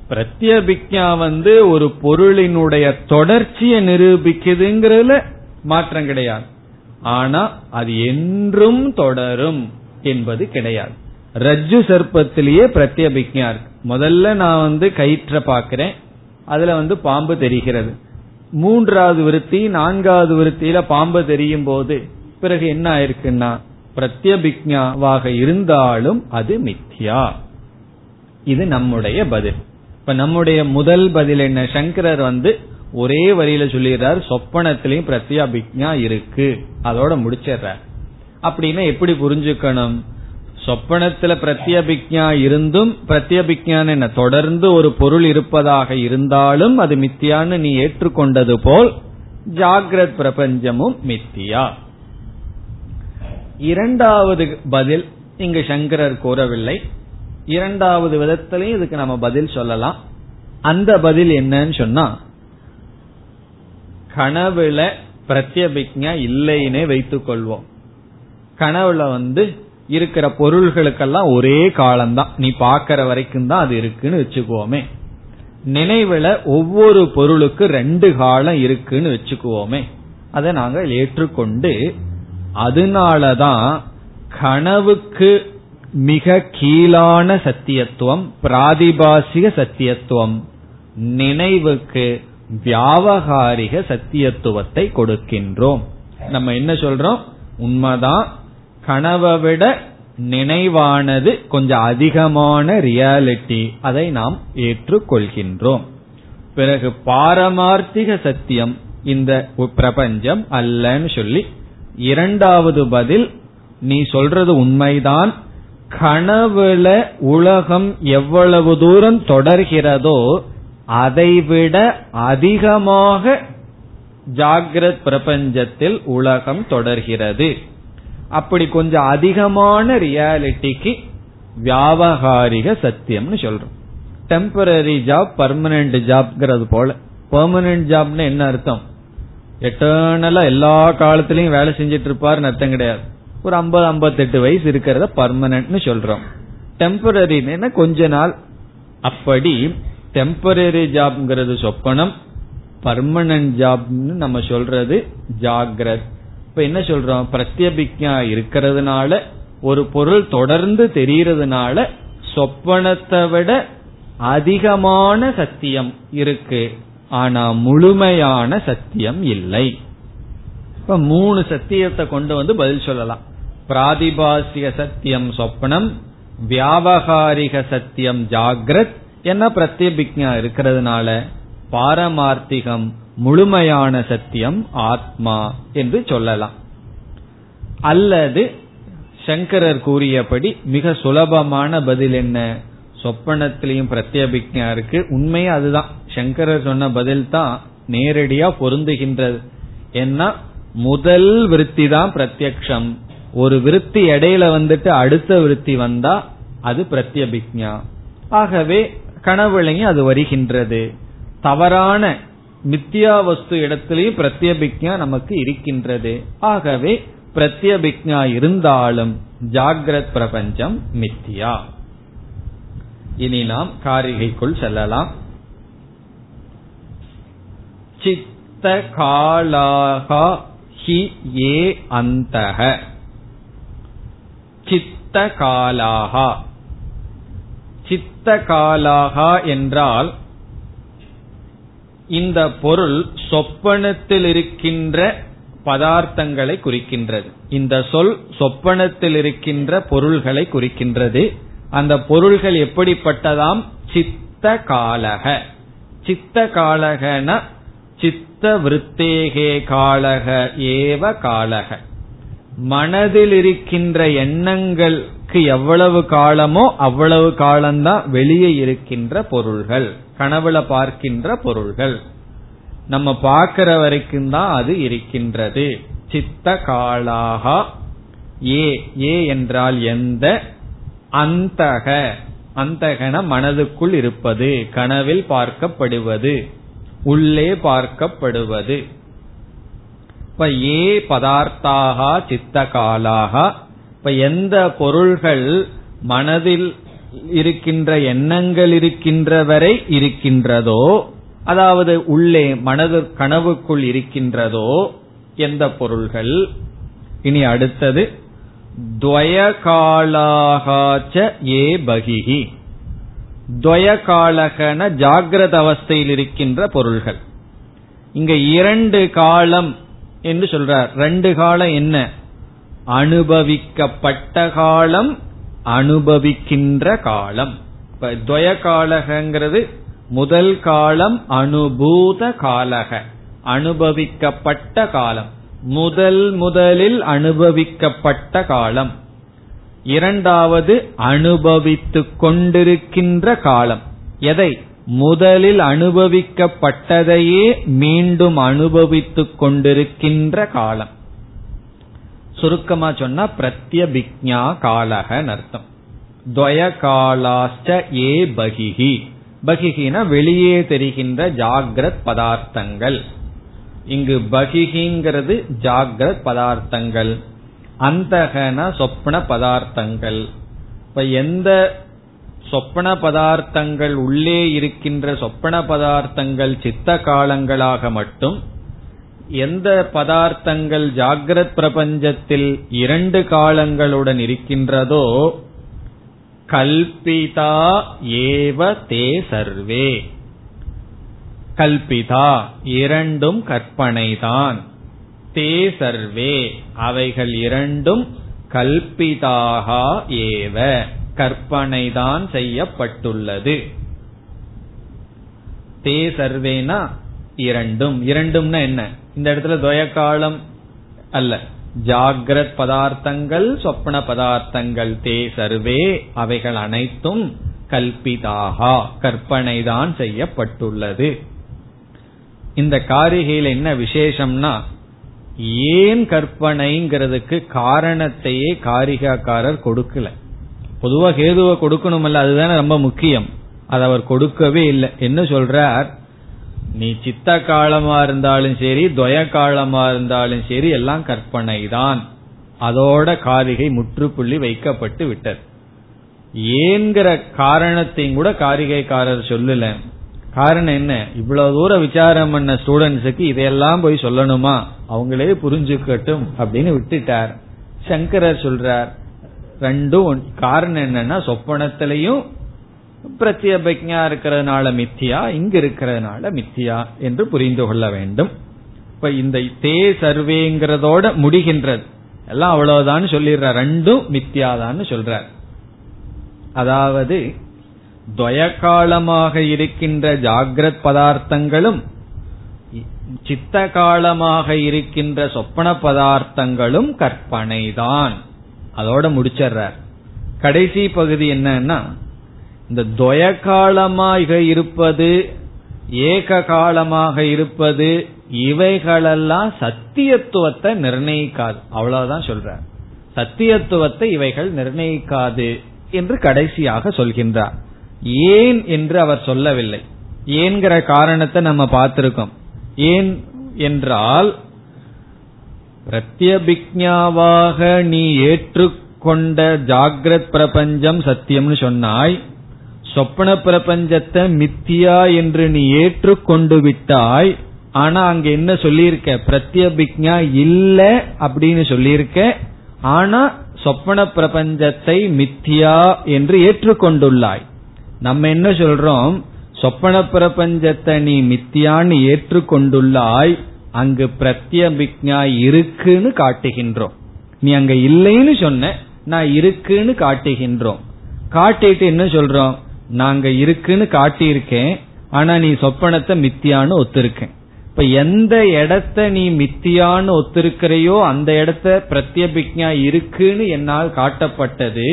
பிரத்யபிக்யா வந்து ஒரு பொருளினுடைய தொடர்ச்சியை நிரூபிக்குதுங்கிறதுல மாற்றம் கிடையாது. ஆனா அது என்றும் தொடரும் என்பது கிடையாது. ரஜ்ஜு சர்ப்பத்திலேயே பிரத்யபிக்யா இருக்கு. முதல்ல நான் வந்து கயிற்ற பாக்கிறேன் அதுல வந்து பாம்பு தெரிகிறது. மூன்றாவது விருத்தி நான்காவது விருத்தியில பாம்பு தெரியும் போது பிறகு என்ன ஆயிருக்குன்னா பிரத்யபிக்ஞாவாக இருந்தாலும் அது மித்யா. இது நம்முடைய பதில். இப்ப நம்முடைய முதல் பதில் என்ன? சங்கரர் வந்து ஒரே வரியில சொல்லிடுறார் சொப்பனத்திலையும் பிரத்யாபிக்ஞா இருக்கு. அதோட முடிச்சிடுறார். அப்படின்னா எப்படி புரிஞ்சுக்கணும்? சொப்பனத்துல பிரத்யபிக்ஞா இருந்தும் பிரத்யபிக்ஞான் என்ன? தொடர்ந்து ஒரு பொருள் இருப்பதாக இருந்தாலும் அது மித்தியான்னு நீ ஏற்றுக்கொண்டது போல் ஜாகிரத் பிரபஞ்சமும் மித்தியா இரண்டாவது பதில் இங்கு சங்கரர் கூறவில்லை. இரண்டாவது விதத்திலையும் இதுக்கு நம்ம பதில் சொல்லலாம். அந்த பதில் என்னன்னு சொன்னா கனவுல பிரத்யபிக்ஞா இல்லைன்னே வைத்துக் கொள்வோம். கனவுல வந்து இருக்கிற பொருள்களுக்கெல்லாம் ஒரே காலம்தான். நீ பாக்கிற வரைக்கும் தான் அது இருக்குன்னு வச்சுக்குவோமே. நினைவுல ஒவ்வொரு பொருளுக்கு ரெண்டு காலம் இருக்குன்னு வச்சுக்குவோமே. அதை நாங்கள் ஏற்றுக்கொண்டு அதனாலதான் கனவுக்கு மிக கீழான சத்தியத்துவம் பிராதிபாசிக சத்தியத்துவம் நினைவுக்கு வியாவகாரிக சத்தியத்துவத்தை கொடுக்கின்றோம். நம்ம என்ன சொல்றோம்? உண்மைதான். கனவை விட நினைவானது கொஞ்சம் அதிகமான ரியாலிட்டி அதை நாம் ஏற்றுக்கொள்கின்றோம். பிறகு பாரமார்த்திக சத்தியம் இந்த பிரபஞ்சம் அல்லன்னு சொல்லி இரண்டாவது பதில் நீ சொல்றது உண்மைதான். கனவுல உலகம் எவ்வளவு தூரம் தொடர்கிறதோ அதைவிட அதிகமாக ஜாகிரத் பிரபஞ்சத்தில் உலகம் தொடர்கிறது. அப்படி கொஞ்சம் அதிகமான ரியாலிட்டிக்கு வியாபகாரிக சத்தியம்னு சொல்றோம். டெம்பரரி ஜாப் பர்மனன்ட் ஜாப்ங்கிறது போல. பெர்மனன்ட் ஜாப்னு என்ன அர்த்தம்? எட்டர்னலா எல்லா காலத்திலயும் வேலை செஞ்சிட்டு இருப்பாருன்னு அர்த்தம் கிடையாது. ஒரு ஐம்பது ஐம்பத்தெட்டு வயசு இருக்கிறத பர்மனன்ட்னு சொல்றோம். டெம்பரரின்னு கொஞ்ச நாள் அப்படி டெம்பரரி ஜாப்ங்கிறது சொப்பனம் பர்மனன்ட் ஜாப்னு நம்ம சொல்றது ஜாகிரத். இப்ப என்ன சொல்றோம்? பிரத்யபிக்யா இருக்கிறதுனால ஒரு பொருள் தொடர்ந்து தெரியறதுனால சொப்பனத்தை விட அதிகமான சத்தியம் இருக்கு. ஆனா முழுமையான சத்தியம் இல்லை. இப்ப மூணு சத்தியத்தை கொண்டு வந்து பதில் சொல்லலாம். பிராதிபாசிக சத்தியம் சொப்னம் வியாபகாரிக சத்தியம் ஜாகிரத் என்ன பிரத்யபிக்யா இருக்கிறதுனால பாரமார்த்திகம் முழுமையான சத்தியம் ஆத்மா என்று சொல்லலாம். அல்லது சங்கரர் கூறியபடி மிக சுலபமான பதில் என்ன? சொப்பனத்திலையும் பிரத்யபிக்யா இருக்கு. உண்மையே அதுதான். சங்கரர் சொன்ன பதில் தான் நேரடியா பொருந்துகின்றது. ஏன்னா முதல் விருத்தி தான் பிரத்யக்ஷம். ஒரு விருத்தி இடையில வந்துட்டு அடுத்த விருத்தி வந்தா அது பிரத்யபிக்யா ஆகவே கனவுலையும் அது வருகின்றது. தவறான மித்தியா வஸ்து இடத்திலையும் பிரத்யபிக்ஞா நமக்கு இருக்கின்றது. ஆகவே பிரத்யபிக்ஞா இருந்தாலும் ஜாகிரத் பிரபஞ்சம் மித்தியா இனி நாம் காரிகைக்குள் செல்லலாம். சித்த காலாகா ஹி ஏ அந்தக சித்த காலாகா சித்த காலாகா என்றால் இந்த பொருள் சொப்பனத்தில் இருக்கின்ற பதார்த்தங்களை குறிக்கின்றது. இந்த சொல் சொப்பனத்தில் இருக்கின்ற பொருள்களை குறிக்கின்றது. அந்த பொருள்கள் எப்படிப்பட்டதாம்? சித்த காலக சித்த காலகன சித்த விருத்தேகே காலக ஏவ காலக. மனதில் இருக்கின்ற எண்ணங்களுக்கு எவ்வளவு காலமோ அவ்வளவு காலம்தான் வெளியே இருக்கின்ற பொருள்கள் கனவுல பார்க்கின்ற பொருள்கள். நம்ம பார்க்கிற வரைக்கும் தான் அது இருக்கின்றது. சித்த காலாகா ஏ ஏ என்றால் எந்த? அந்தக. அந்தகன மனதுக்குள் இருப்பது கனவில் பார்க்கப்படுவது. உள்ளே பார்க்கப்படுவது. இப்ப ஏ பதார்த்தாக சித்த காலாக இப்ப எந்த பொருள்கள் மனதில் இருக்கின்ற எண்ணங்கள் இருக்கின்ற வரை இருக்கின்றதோ அதாவது உள்ளே மனது கனவுக்குள் இருக்கின்றதோ எந்த பொருள்கள்? இனி அடுத்தது துவயகாலாக ஏ பகிஹி. துவயகாலகன ஜாகிரத அவஸ்தையில் இருக்கின்ற பொருள்கள். இங்க இரண்டு காலம் என்று சொல்றார். ரெண்டு காலம் என்ன? அனுபவிக்கப்பட்ட காலம் அனுபவிக்கின்ற காலம். இப்ப துவய காலகங்கிறது முதல் காலம் அனுபூத காலக. அனுபவிக்கப்பட்ட காலம். முதல் முதலில் அனுபவிக்கப்பட்ட காலம். இரண்டாவது அனுபவித்துக் கொண்டிருக்கின்ற காலம். எதை? முதலில் அனுபவிக்கப்பட்டதையே மீண்டும் அனுபவித்துக் கொண்டிருக்கின்ற காலம். சுருக்கமா சொன்னா பிரத்யபிக்ஞா காலக அர்த்தம். துவய காலாஸ்ட ஏ பகிஹி. பகிஹின வெளியே தெரிகின்ற ஜாகிரத் பதார்த்தங்கள். இங்கு பகிஹிங்கிறது ஜாகிரத் பதார்த்தங்கள். அந்தகன சொப்ன பதார்த்தங்கள். இப்ப எந்த சொப்பன பதார்த்தங்கள் உள்ளே இருக்கின்ற சொப்பன பதார்த்தங்கள் சித்த காலங்களாக மட்டும் எந்த பதார்த்தங்கள் ஜாகிரத் பிரபஞ்சத்தில் இரண்டு காலங்களுடன் இருக்கின்றதோ கல்பிதா ஏவ தே சர்வே. கல்பிதா இரண்டும் கற்பனைதான். தே சர்வே. அவைகள் இரண்டும் கல்பிதாக ஏவ. கற்பனைதான் செய்யப்பட்டுள்ளது. தே சர்வேனா இரண்டும். இரண்டும்னா என்ன? இந்த இடத்துல துவயக்காலம் அல்ல. ஜாகிரத் பதார்த்தங்கள் சொப்ன பதார்த்தங்கள். தே சர்வே. அவைகள் அனைத்தும் கல்பிதாகா. கற்பனைதான் செய்யப்பட்டுள்ளது. இந்த காரிகையில் என்ன விசேஷம்னா ஏன் கற்பனைங்கிறதுக்கு காரணத்தையே காரிகாக்காரர் கொடுக்கல. பொதுவா கேதுவை கொடுக்கணுமல்ல அதுதானே ரொம்ப முக்கியம். அது அவர் கொடுக்கவே இல்லை. என்ன சொல்றார்? நீ சித்த காலமா இருந்தாலும் சரி துவய காலமா இருந்தாலும் சரி எல்லாம் கற்பனை தான் அதோட காரிகை முற்றுப்புள்ளி வைக்கப்பட்டு விட்டது. ஏங்கிற காரணத்தையும் கூட காரிகைக்காரர் சொல்லல. காரணம் என்ன? இவ்வளவு தூரம் விசாரம் பண்ண ஸ்டூடெண்ட்ஸுக்கு இதையெல்லாம் போய் சொல்லணுமா? அவங்களே புரிஞ்சுக்கட்டும் அப்படின்னு விட்டுட்டார். சங்கரர் சொல்றார் ரெண்டும் காரணம் என்னன்னா சொப்பனத்திலையும் பிரத்யபிக்ஞா இருக்கிறதுனால மித்தியா இங்க இருக்கிறதுனால மித்தியா என்று புரிந்து கொள்ள வேண்டும். இப்ப இந்த தே சர்வேங்கிறதோட முடிகின்றது. எல்லாம் அவ்வளவுதான் சொல்லிடுற ரெண்டும் மித்தியாதான்னு சொல்றார். அதாவது துவயகாலமாக இருக்கின்ற ஜாகிரத் பதார்த்தங்களும் சித்த காலமாக இருக்கின்ற சொப்பன பதார்த்தங்களும் கற்பனைதான். அதோட முடிச்சிடுறார் கடைசி பகுதி என்னன்னா இந்த துவய காலமாக இருப்பது ஏக காலமாக இருப்பது இவைகளெல்லாம் சத்தியத்துவத்தை நிர்ணயிக்காது. அவ்வளவுதான் சொல்ற சத்தியத்துவத்தை இவைகள் நிர்ணயிக்காது என்று கடைசியாக சொல்கின்றார். ஏன் என்று அவர் சொல்லவில்லை. ஏன்கிற காரணத்தை நம்ம பார்த்திருக்கோம். ஏன் என்றால் பிரத்யபிக்ஞாவாக நீ ஏற்றுக்கொண்ட ஜாகிரத் பிரபஞ்சம் சத்தியம்னு சொன்னாய் சொப்பன பிரபஞ்சத்தை மித்தியா என்று நீ ஏற்றுக்கொண்டு விட்டாய் ஆனா அங்க என்ன சொல்லியிருக்க? பிரத்யபிக்ஞா இல்ல அப்படின்னு சொல்லியிருக்க ஆனா சொப்பன பிரபஞ்சத்தை மித்தியா என்று ஏற்றுக்கொண்டுள்ளாய். நம்ம என்ன சொல்றோம்? சொப்பன பிரபஞ்சத்தை நீ மித்தியான்னு ஏற்றுக்கொண்டுள்ளாய் அங்கு பிரத்யபிக்ஞா இருக்குன்னு காட்டுகின்றோம். நீ அங்க இல்லைன்னு சொன்ன நான் இருக்குன்னு காட்டுகின்றோம். காட்டிட்டு என்ன சொல்றோம்? நாங்க இருக்குன்னு காட்டியிருக்கேன் ஆனா நீ சொப்பனத்தை மித்தியான்னு ஒத்துருக்கேன். இப்ப எந்த இடத்த நீ மித்தியான்னு ஒத்திருக்கிறையோ அந்த இடத்த பிரத்யபிக்ஞா இருக்குன்னு என்னால் காட்டப்பட்டது.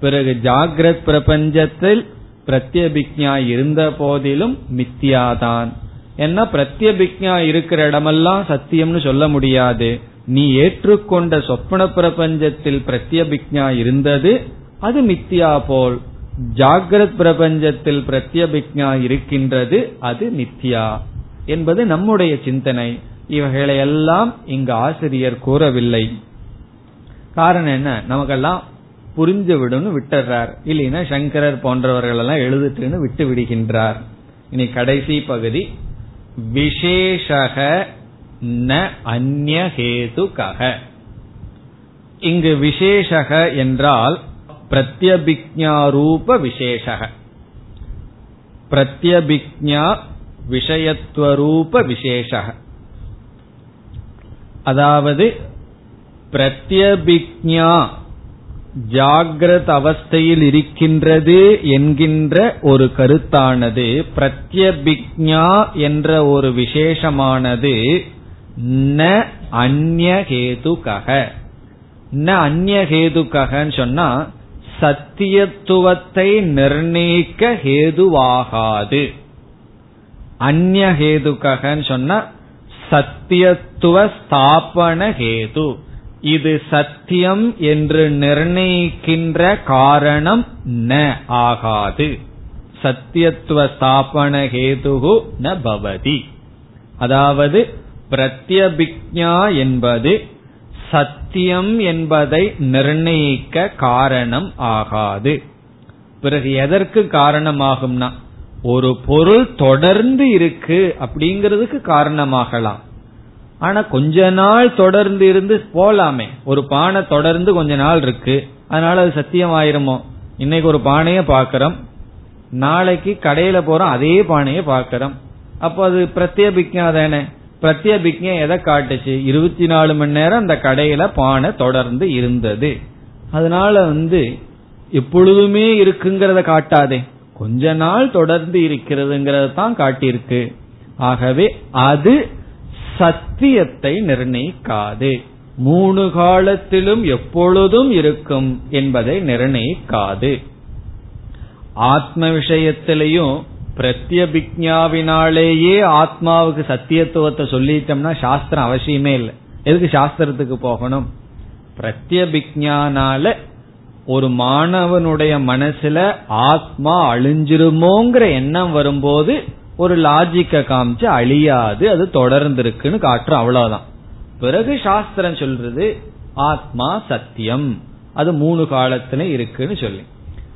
பிறகு ஜாகிரத் பிரபஞ்சத்தில் பிரத்யபிக்ஞா இருந்த போதிலும் மித்தியாதான். என்ன பிரத்யபிக்ஞா இருக்கிற இடமெல்லாம் சத்தியம்னு சொல்ல முடியாது. நீ ஏற்றுக்கொண்ட சொப்பன பிரபஞ்சத்தில் பிரத்யபிக்ஞா இருந்தது அது மித்தியா போல். ஜாகிரத் பிரபஞ்சத்தில் பிரத்யபிக்ஞா இருக்கின்றது அது மித்தியா என்பது நம்முடைய சிந்தனை. இவைகளையெல்லாம் இங்கு ஆசிரியர் கூறவில்லை. காரணம் என்ன? நமக்கெல்லாம் புரிஞ்சு விடுன்னு விட்டுறார். இல்லைன்னா சங்கரர் போன்றவர்கள் எல்லாம் எழுதுட்டுன்னு விட்டு விடுகின்றார். இனி கடைசி பகுதி. விசேஷக ந அந்நேதுகக இங்கு விசேஷக என்றால் பிரத்யபிக்ஞாரூப விசேஷக. பிரத்யபிக்ஞா விஷயத்துவரூப விசேஷக. அதாவது பிரத்யபிக்ஞா ஜாகிரத அவஸ்தையில் இருக்கின்றது என்கின்ற ஒரு கருத்தானது பிரத்யபிக்ஞா என்ற ஒரு விசேஷமானது ந அந்நேதுகக ந அந்நேதுகன்னு சொன்னா சத்தியத்துவத்தை நிர்ணயிக்க ஹேதுவாகாது. அந்நேதுகன்னு சொன்னா சத்தியத்துவ ஸ்தாபன ஹேது. இது சத்தியம் என்று நிர்ணயிக்கின்ற காரணம் ந ஆகாது. சத்தியத்துவ ஸ்தாபன ஹேதுகு ந பவதி. அதாவது பிரத்யபிக்ஞா என்பது சத்தியம் என்பதை நிர்ணயிக்க காரணம் ஆகாது. பிறகு எதற்கு காரணமாகும்னா ஒரு பொருள் தொடர்ந்து இருக்கு அப்படிங்கிறதுக்கு காரணமாகலாம். ஆனா கொஞ்ச நாள் தொடர்ந்து இருந்து போலாமே. ஒரு பானை தொடர்ந்து கொஞ்ச நாள் இருக்கு. அதனால அது சத்தியம் ஆயிருமோ இன்னைக்கு ஒரு பானைய பாக்கிறோம் நாளைக்கு கடையில போறோம் அதே பானைய பாக்கிறோம் அப்போ அது பிரத்யபிக்யா தானே? பிரத்யபிக்யா எதை காட்டுச்சு? இருபத்தி நாலு மணி நேரம் அந்த கடையில பானை தொடர்ந்து இருந்தது. அதனால வந்து எப்பொழுதுமே இருக்குங்கிறத காட்டாதே. கொஞ்ச நாள் தொடர்ந்து இருக்கிறதுங்கிறத தான் காட்டியிருக்கு. ஆகவே அது சத்தியத்தை நிர்ணயிக்காது. மூணு காலத்திலும் எப்பொழுதும் இருக்கும் என்பதை நிர்ணயிக்காது. ஆத்ம விஷயத்திலையும் பிரத்யபிக்ஞாவினாலேயே ஆத்மாவுக்கு சத்தியத்துவத்தை சொல்லிட்டோம்னா சாஸ்திரம் அவசியமே இல்லை. எதுக்கு சாஸ்திரத்துக்கு போகணும்? பிரத்யபிக்ஞானால ஒரு மாணவனுடைய மனசுல ஆத்மா அழிஞ்சிருமோங்கிற எண்ணம் வரும்போது ஒரு லாஜிக்க காமிச்சு அழியாது அது தொடர்ந்து இருக்குன்னு காட்டுறோம் அவ்வளவுதான். பிறகு சாஸ்திரம் சொல்றது ஆத்மா சத்தியம். அது மூணு காலத்துல இருக்குன்னு சொல்லி.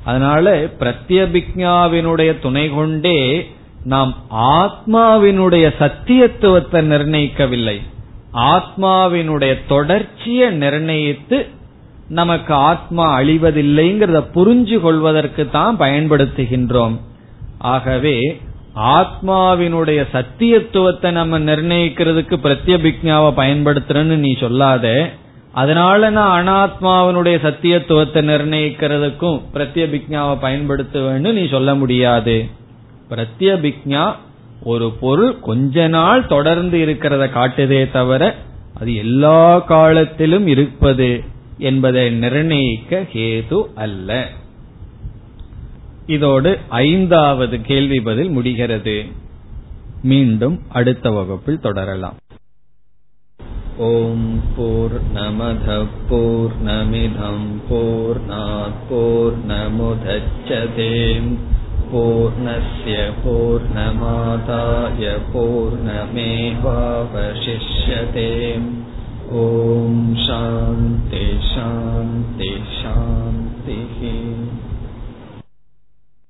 அதனால பிரத்யபிக்ஞாவினுடைய துணை கொண்டே நாம் ஆத்மாவினுடைய சத்தியத்துவத்தை நிர்ணயிக்கவில்லை. ஆத்மாவினுடைய தொடர்ச்சியை நிர்ணயித்து நமக்கு ஆத்மா அழிவதில்லைங்கிறத புரிஞ்சு கொள்வதற்கு தான் பயன்படுத்துகின்றோம். ஆகவே ஆத்மாவினுடைய சத்தியத்துவத்தை நம்ம நிர்ணயிக்கிறதுக்கு பிரத்யபிக்ஞாவை பயன்படுத்துறேன்னு நீ சொல்லாத. அதனால நான் அனாத்மாவினுடைய சத்தியத்துவத்தை நிர்ணயிக்கிறதுக்கும் பிரத்யபிக்ஞாவை பயன்படுத்துவேன்னு நீ சொல்ல முடியாது. பிரத்யபிக்ஞா ஒரு பொருள் கொஞ்ச நாள் தொடர்ந்து இருக்கிறத காட்டுதே தவிர அது எல்லா காலத்திலும் இருப்பது என்பதை நிர்ணயிக்க ஹேது அல்ல. இதோடு ஐந்தாவது கேள்வி பதில் முடிகிறது. மீண்டும் அடுத்த வகுப்பில் தொடரலாம். ஓம் போர் நமத போர் நமிதம் போர் நாற்போர் நமுதச்சதேம் பூர்ணய பூர்ணமாதாய பூர்ணமேவாவசிஷ்யதேம். ॐ शान्ति शान्ति शान्तिः